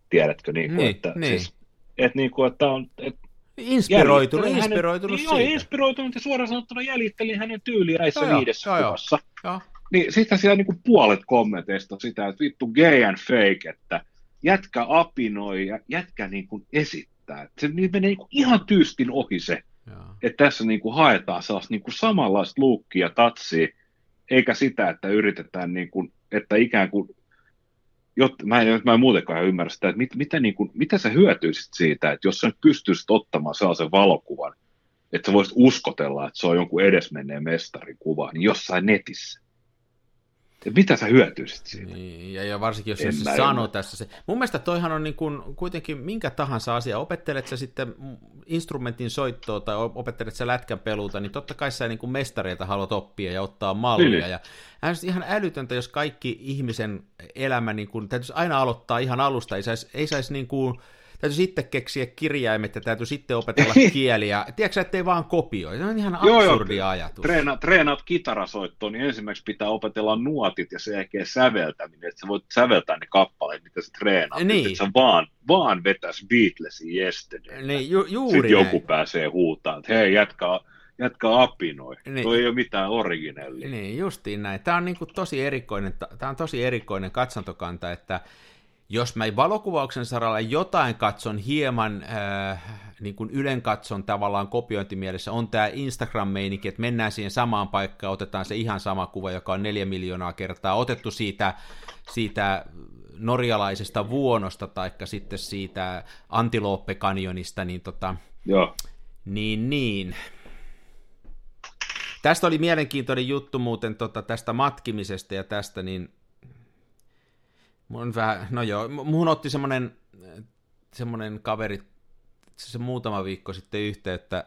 Tiedätkö, niin kuin, niin, että, niin. Siis, että, niin kuin, että on, että Inspiroitunut, inspiroitunut hänen, siitä. Joo, inspiroitunut ja suoraan sanottuna jäljittelin hänen tyyliä näissä joo, viidessä joo, kuvassa. Joo. Niin sitten siellä niinku puolet kommenteista sitä, että vittu gay and fake, että jätkä apinoi ja jätkä niinku esittää. Se menee niinku ihan tyystin ohi se, että tässä niinku haetaan sellaista niinku samanlaista luukkia tatsia, eikä sitä, että yritetään, niinku, että ikään kuin jotta, mä, en, mä en muutenkaan ymmärrä sitä, että mit, mitä, niin kuin, mitä sä hyötyisit siitä, että jos sä pystyisit ottamaan sellaisen valokuvan, että sä voisit uskotella, että se on jonkun edesmenneen mestarin kuva, niin jossain netissä. Mitä sä hyötyisit siitä? Niin, ja, ja varsinkin jos en se sanoo tässä se. Mun mielestä toihan on niin kuin, kuitenkin minkä tahansa asia. Opettelet sä sitten instrumentin soittoa tai opettelet sä lätkän peluuta, niin totta kai sä niin kuin mestareilta haluat oppia ja ottaa mallia. Niin. Ja ihan älytöntä, jos kaikki ihmisen elämä niin kuin, täytyisi aina aloittaa ihan alusta. Ei saisi, ei saisi niin kuin, täytyy sitten keksiä kirjaimet ja täytyy sitten opetella kieliä. Tiedätkö ettei vaan kopioi? Se on ihan absurdi joo, ajatus. Treena, treenaat kitarasoittoon, niin ensimmäiseksi pitää opetella nuotit ja sen jälkeen säveltäminen, että sä voit säveltää ne kappaleet, mitä sä treenaat. Niin. Että sä vaan, vaan vetäis Beatlesin yesterday. Niin, ju, juuri Sitten näin. joku pääsee huutamaan, että hei, jätkä, jätkä apinoi. Niin. Toi ei ole mitään originellia. Niin, justiin näin. Tämä on niin kuin tosi erikoinen, tämä on tosi erikoinen katsantokanta, että jos mä valokuvauksen saralla jotain katson hieman äh, niin kuin ylen katson tavallaan kopiointimielessä, on tämä Instagram-meininki, että mennään siihen samaan paikkaan, otetaan se ihan sama kuva, joka on neljä miljoonaa kertaa otettu siitä, siitä norjalaisesta vuonosta, taikka sitten siitä Antilope-kanjonista, niin tota, Joo. niin, niin. Tästä oli mielenkiintoinen juttu muuten tota, tästä matkimisesta ja tästä, niin Mun vähän, no joo, muun otti semmonen, semmonen kaveri se muutama viikko sitten yhteyttä,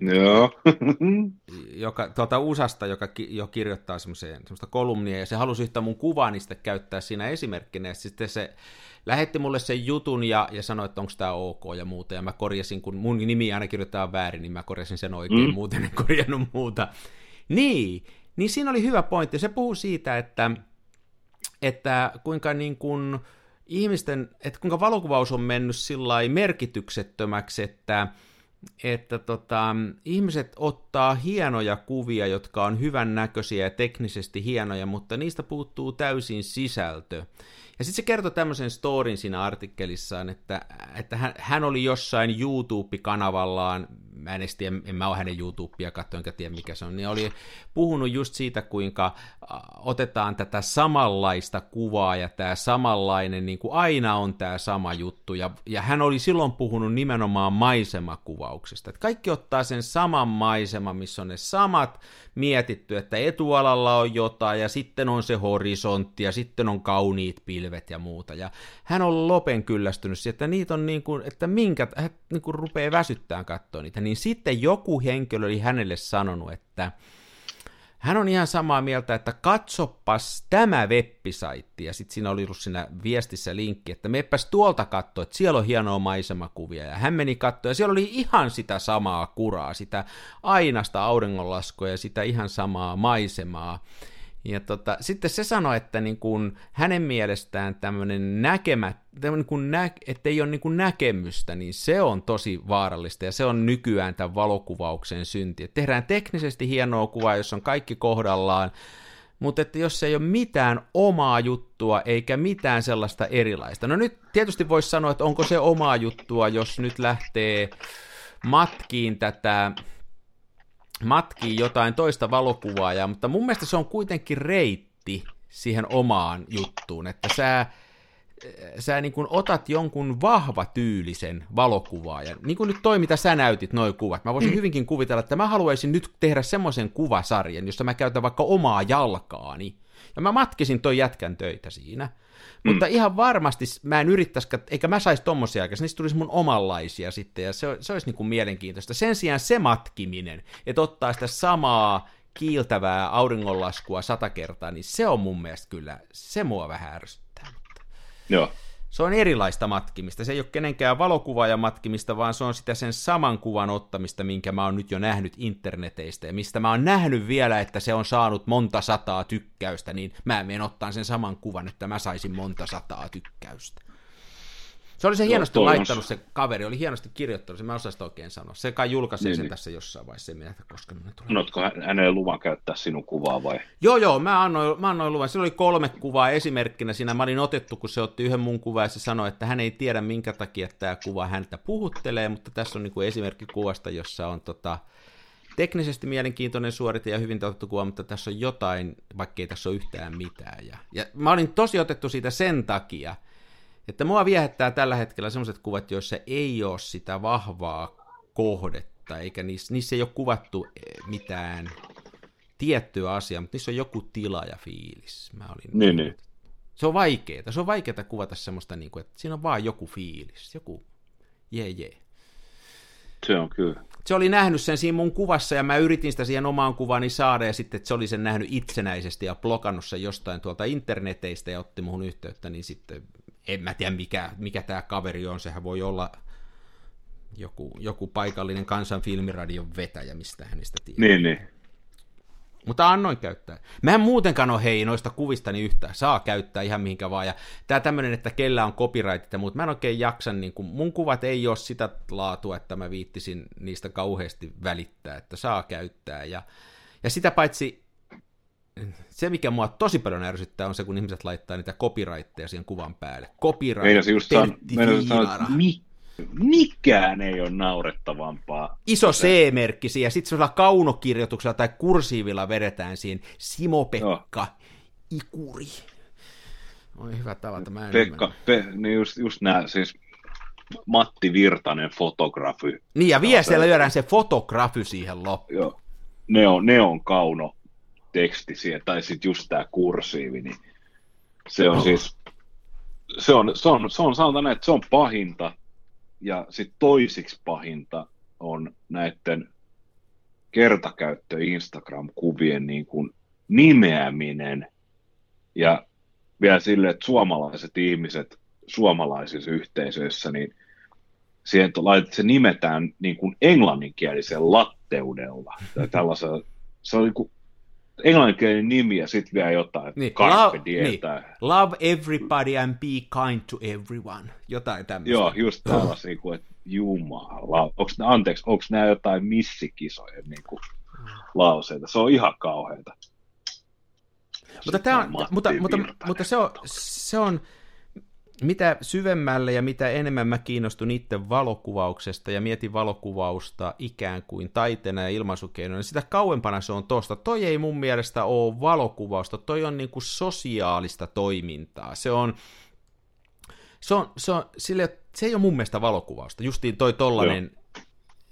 Joo. joka, tuolta USAsta, joka ki, jo kirjoittaa semmoista kolumnia, ja se halusi yhtä mun kuvaa niistä käyttää siinä esimerkkinä, ja sitten se lähetti mulle sen jutun ja, ja sanoi, että onko tämä ok ja muuta, ja mä korjasin, kun mun nimi aina kirjoittaa väärin, niin mä korjasin sen oikein, mm. muuten en korjannut muuta. Niin, niin siinä oli hyvä pointti, se puhuu siitä, että että kuinka niin kuin ihmisten, että kuinka valokuvaus on mennyt sillä merkityksettömäksi, että että tota, ihmiset ottaa hienoja kuvia, jotka on hyvän näköisiä ja teknisesti hienoja, mutta niistä puuttuu täysin sisältö. Ja sitten se kertoi tämmöisen storin siinä artikkelissaan, että, että hän, hän oli jossain YouTube-kanavallaan mä en tiedä, en mä ole hänen YouTubea katsoa, enkä tiedä mikä se on, niin oli puhunut just siitä, kuinka otetaan tätä samanlaista kuvaa ja tämä samanlainen, niin kuin aina on tämä sama juttu, ja, ja hän oli silloin puhunut nimenomaan maisemakuvauksesta, että kaikki ottaa sen saman maiseman, missä on ne samat mietitty, että etualalla on jotain, ja sitten on se horisontti, ja sitten on kauniit pilvet ja muuta, ja hän on lopen kyllästynyt että niitä on niin kuin, että minkä, hän niin kuin rupeaa väsyttämään katsoa niitä, niin sitten joku henkilö oli hänelle sanonut, että hän on ihan samaa mieltä, että katsopas tämä websaitti, ja sitten siinä oli ollut siinä viestissä linkki, että meppäs tuolta katsoa, että siellä on hienoa maisemakuvia, ja hän meni katsoa, ja siellä oli ihan sitä samaa kuraa, sitä ainasta auringonlaskua ja sitä ihan samaa maisemaa, ja tota, sitten se sanoi, että niin kun hänen mielestään tämmöinen näkemä, tämmöinen kun nä, ei ole niin kuin näkemystä, niin se on tosi vaarallista ja se on nykyään tämän valokuvauksen synti. Et tehdään teknisesti hienoa kuvaa, jos on kaikki kohdallaan, mutta että jos ei ole mitään omaa juttua eikä mitään sellaista erilaista. No nyt tietysti voisi sanoa, että onko se omaa juttua, jos nyt lähtee matkiin tätä matkii jotain toista valokuvaajaa, mutta mun mielestä se on kuitenkin reitti siihen omaan juttuun, että sä, sä niin kuin otat jonkun vahva tyylisen valokuvaajan, niin kuin nyt toi, mitä sä näytit, noin kuvat. Mä voisin mm. hyvinkin kuvitella, että mä haluaisin nyt tehdä semmoisen kuvasarjan, jossa mä käytän vaikka omaa jalkaani, ja mä matkisin toi jätkän töitä siinä. Mm. Mutta ihan varmasti mä en yrittäisi, eikä mä saisi tommosia aikaisemmin, niistä tulisi mun omanlaisia sitten, ja se, se olisi niin kuin mielenkiintoista. Sen sijaan se matkiminen, että ottaa sitä samaa kiiltävää auringonlaskua sata kertaa, niin se on mun mielestä kyllä, se mua vähän ärsyttää. Joo se on erilaista matkimista. Se ei ole kenenkään valokuvaaja matkimista, vaan se on sitä sen saman kuvan ottamista, minkä mä oon nyt jo nähnyt interneteistä, ja mistä mä oon nähnyt vielä, että se on saanut monta sataa tykkäystä, niin mä menen ottaa sen saman kuvan, että mä saisin monta sataa tykkäystä. Se oli se hienosti to, laittanut, se kaveri oli hienosti kirjoittanut, se mä osaan sitä oikein sanoa. Se kai julkaisi niin, sen niin. tässä jossain vaiheessa, en koska ne tulee. Annatko hänelle luvan käyttää sinun kuvaa vai? Joo, joo, mä annoin, mä annoin luvan. Sillä oli kolme kuvaa esimerkkinä siinä. Mä olin otettu, kun se otti yhden mun kuvan ja se sanoi, että hän ei tiedä minkä takia tämä kuva häntä puhuttelee, mutta tässä on niin esimerkki kuvasta, jossa on tota, teknisesti mielenkiintoinen suorite ja hyvin otettu kuva, mutta tässä on jotain, vaikkei tässä ole yhtään mitään. Ja, ja mä olin tosi otettu siitä sen takia, että mua viehättää tällä hetkellä sellaiset kuvat, joissa ei ole sitä vahvaa kohdetta, eikä niissä, niissä ei ole kuvattu eh, mitään tiettyä asiaa, mutta niissä on joku tila ja fiilis. Mä olin niin, niin. Se on vaikeaa. Se on vaikeaa kuvata semmoista, niin kuin, että siinä on vaan joku fiilis, joku jee jee. Se on kyllä. Se oli nähnyt sen siinä mun kuvassa ja mä yritin sitä siihen omaan kuvani saada ja sitten että se oli sen nähnyt itsenäisesti ja blokannut sen jostain tuolta interneteistä ja otti muhun yhteyttä, niin sitten en mä tiedä mikä, mikä tämä kaveri on, sehän voi olla joku, joku paikallinen kansan filmiradion vetäjä, mistä hänestä tiedä. Niin, niin. Mutta annoin käyttää. Mä en muutenkaan ole hei noista kuvistani yhtään. Saa käyttää ihan mihinkä vaan. Ja tää tämmönen, että kellä on copyrightit ja muut. Mä en oikein jaksa, niin kun, mun kuvat ei ole sitä laatua, että mä viittisin niistä kauheasti välittää, että saa käyttää. Ja, ja sitä paitsi se, mikä mua tosi paljon ärsyttää, on se, kun ihmiset laittaa niitä copyrightteja siihen kuvan päälle. Copyright, Meinasin just san, sanoa, että mi, mikään ei ole naurettavampaa. Iso C-merkki siihen, ja sitten sellaisella kaunokirjoituksella tai kursiivilla vedetään siihen Simo-Pekka Joo. Ikuri. Oi hyvä tavata, mä en Pekka, pe, niin just, just nämä, siis Matti Virtanen fotografi. Niin, ja vielä siellä lyödään se fotografi siihen loppuun. Joo, ne on, ne on kauno teksti siihen, tai sitten just tämä kursiivi, niin se on oh. siis, se on, se on, se on sanotaan näin, että se on pahinta, ja sitten toisiksi pahinta on näiden kertakäyttö Instagram-kuvien niin kuin nimeäminen, ja vielä sille, että suomalaiset ihmiset suomalaisissa yhteisöissä, niin siihen se nimetään niin kuin englanninkielisen latteudella tai tällaisella, se on niin kuin englanninkielinen nimi ja sitten vielä jotain. Niin, Carpe love, niin, love everybody and be kind to everyone. Jotain tämmöistä. Joo, just tällaisia kuin, että jumala. Onks, anteeksi, onko nämä jotain missikisojen niin kuin, lauseita? Se on ihan kauheita. Mutta, tämä on, mutta, mutta, mutta se, on, se on, mitä syvemmälle ja mitä enemmän mä kiinnostun itse valokuvauksesta ja mietin valokuvausta ikään kuin taiteena ja ilmaisukeinona, niin sitä kauempana se on tosta. Toi ei mun mielestä ole valokuvausta, toi on niinku sosiaalista toimintaa. Se on, se, on, se, on, sille, se ei ole mun mielestä valokuvausta, justiin toi tollanen,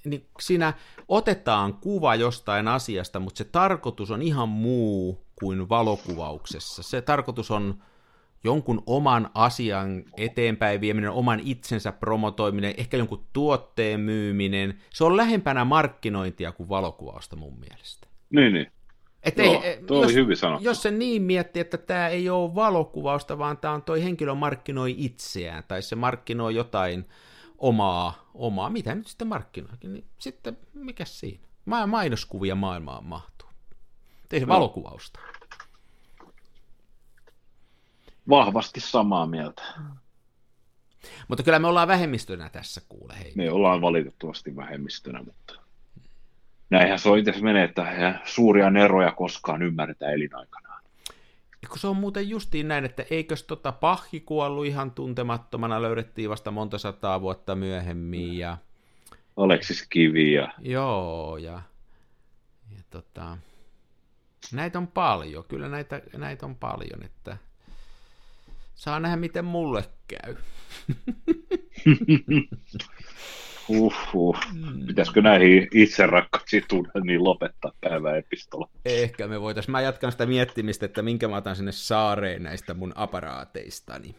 niin siinä otetaan kuva jostain asiasta, mutta se tarkoitus on ihan muu kuin valokuvauksessa. Se tarkoitus on jonkun oman asian eteenpäin vieminen, oman itsensä promotoiminen, ehkä jonkun tuotteen myyminen. Se on lähempänä markkinointia kuin valokuvausta mun mielestä. Niin, niin. Et Joo, ei, toi oli hyvin sanottu. Jos se niin miettii, että tämä ei ole valokuvausta, vaan tämä on toi henkilö markkinoi itseään, tai se markkinoi jotain omaa, omaa mitä nyt sitten markkinoikin, niin sitten mikä siinä? Ma- Mainoskuvia maailmaan mahtuu. Ei se No. valokuvausta. Vahvasti samaa mieltä. Mutta kyllä me ollaan vähemmistönä tässä kuule, hei. Me ollaan valitettavasti vähemmistönä, mutta näinhän se on itse menee, että suuria neroja koskaan ymmärretä elinaikanaan. Ja kun se on muuten justiin näin, että eikös tota pahki kuollut ihan tuntemattomana, löydettiin vasta monta sataa vuotta myöhemmin, ja Aleksis Kivi ja Joo, ja, ja tota, näitä on paljon, kyllä näitä, näitä on paljon, että saa nähdä, miten mulle käy. uh, uh. Pitäisikö näihin itse rakkaisiin niin lopettaa päivän epistola? Ehkä me voitaisiin, mä jatkan sitä miettimistä, että minkä mä otan sinne saareen näistä mun aparaateistani.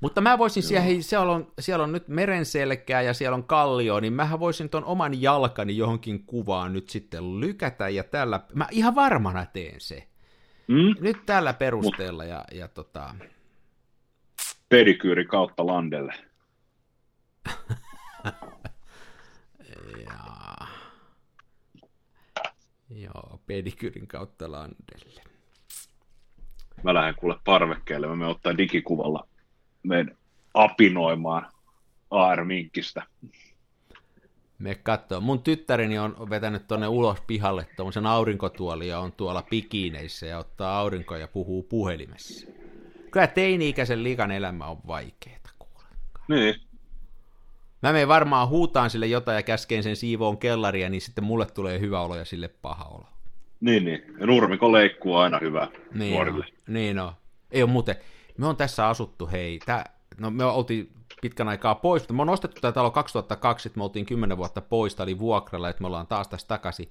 Mutta mä voisin siellä, hei, siellä on, siellä on nyt merenselkää ja siellä on kallio, niin mähän voisin ton oman jalkani johonkin kuvaan nyt sitten lykätä ja tällä, mä ihan varmana teen se. Mm? Nyt tällä perusteella ja, ja tota, Pedikyyri kautta landelle. Ja... Joo, pedikyrin kautta landelle. Mä lähden kuule parvekkeelle, mä menen ottaa digikuvalla menen apinoimaan AR-minkkistä. Me katsoo. Mun tyttäreni on vetänyt tonne ulos pihalle tuommoisen aurinkotuoli ja on tuolla pikineissä ja ottaa aurinkoa ja puhuu puhelimessa. Kyllä teini-ikäisen liikan elämä on vaikeeta, kuule. Niin, Mä menen varmaan huutaan sille jotain ja käskeen sen siivoon kellaria, niin sitten mulle tulee hyvä olo ja sille paha olo. niin, niin. Ja nurmikon leikkuu aina hyvä Niin nuorille. on, niin on. Ei ole muuten, me on tässä asuttu, hei, tää, no me oltiin pitkän aikaa pois, mutta me on ostettu tämä talo 2002, että me oltiin 10 vuotta pois, oli vuokralla, että me ollaan taas tässä takaisin.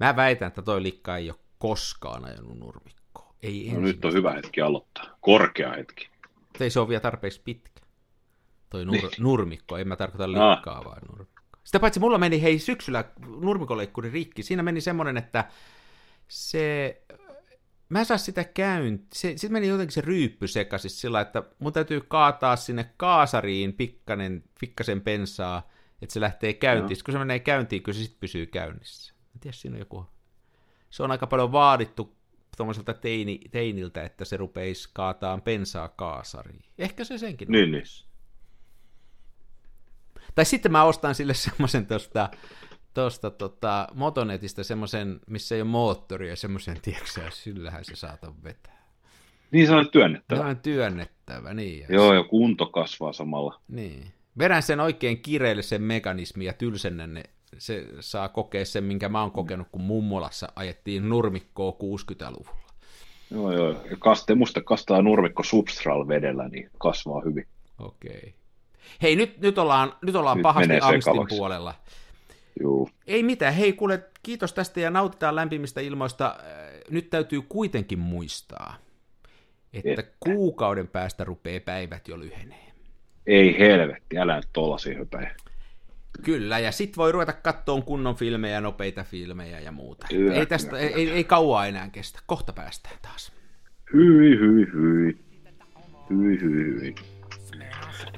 Mä väitän, että toi likka ei ole koskaan ajanut nurmikkoa. Ei No, ensin. nyt on hyvä hetki aloittaa. Korkea hetki. Ei se ole vielä tarpeeksi pitkä. Toi nur, Niin. nurmikko, en mä tarkoita Ah. likkaa, vaan nurmikko. Sitä paitsi mulla meni hei syksyllä nurmikoleikkuri rikki. Siinä meni semmonen, että se... Mä en saa sitä käynti. Se, sitten meni jotenkin se ryyppy sekaisin sillä, että mun täytyy kaataa sinne kaasariin pikkanen, pikkasen pensaa, että se lähtee käyntiin. Sitten kun se menee käyntiin, kyllä se sitten pysyy käynnissä. En tiedä, siinä on joku... Se on aika paljon vaadittu tuommoiselta teini, teiniltä, että se rupeisi kaataan pensaa kaasariin. Ehkä se senkin Niin, oppisi. Tai sitten mä ostan sille semmoisen tuosta tosta, tota, Motonetista semmoisen, missä ei ole moottoria, semmoisen, tiedätkö sillähän se saata vetää. Niin se on työnnettävä. Tämä on työnnettävä, niin. ja Joo, ja kunto kasvaa samalla. Niin. Vedän sen oikein kireille sen mekanismi ja tylsennän ne. Se saa kokea sen, minkä mä oon kokenut, kun mummolassa ajettiin nurmikkoa 60-luvulla. Joo, joo. Ja kaste, musta kastaa nurmikko substral vedellä, niin kasvaa hyvin. Okei. Hei, nyt, nyt ollaan, nyt ollaan Nyt pahasti angstin sekavaksi. puolella. Joo. Ei mitään. Hei, kuule, kiitos tästä ja nautitaan lämpimistä ilmoista. Äh, Nyt täytyy kuitenkin muistaa, että Että. kuukauden päästä rupeaa päivät jo lyhenee. Ei helvetti, älä nyt tollasi. Kyllä, ja sit voi ruveta kattoon kunnon filmejä, nopeita filmejä ja muuta. Kyllä, ei tästä, kyllä, ei, ei, ei kauaa enää kestä. Kohta päästään taas. Hyi, hyi, hyi. Hyi, hyi, hyi.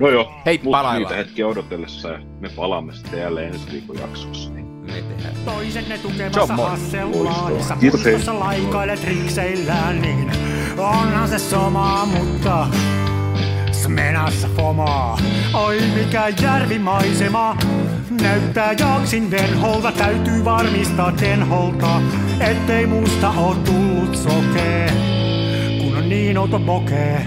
No joo, Hei, mut palaillaan. niitä hetkiä odotellessa ja me palaamme sitten jälleen ensi viikon jaksossa. Niin ei tehdä. Toiset ne tukemassa moi. hassellaan, ja sä Kiitos, hei. puistossa laikailet rikseillään, niin onhan se sama, mutta Smenassa fomaa. Oi mikä järvimaisema, näyttää jaksin venholta, täytyy varmistaa tenholta, ettei musta oo tullut sokee, kun on niin outo pokee.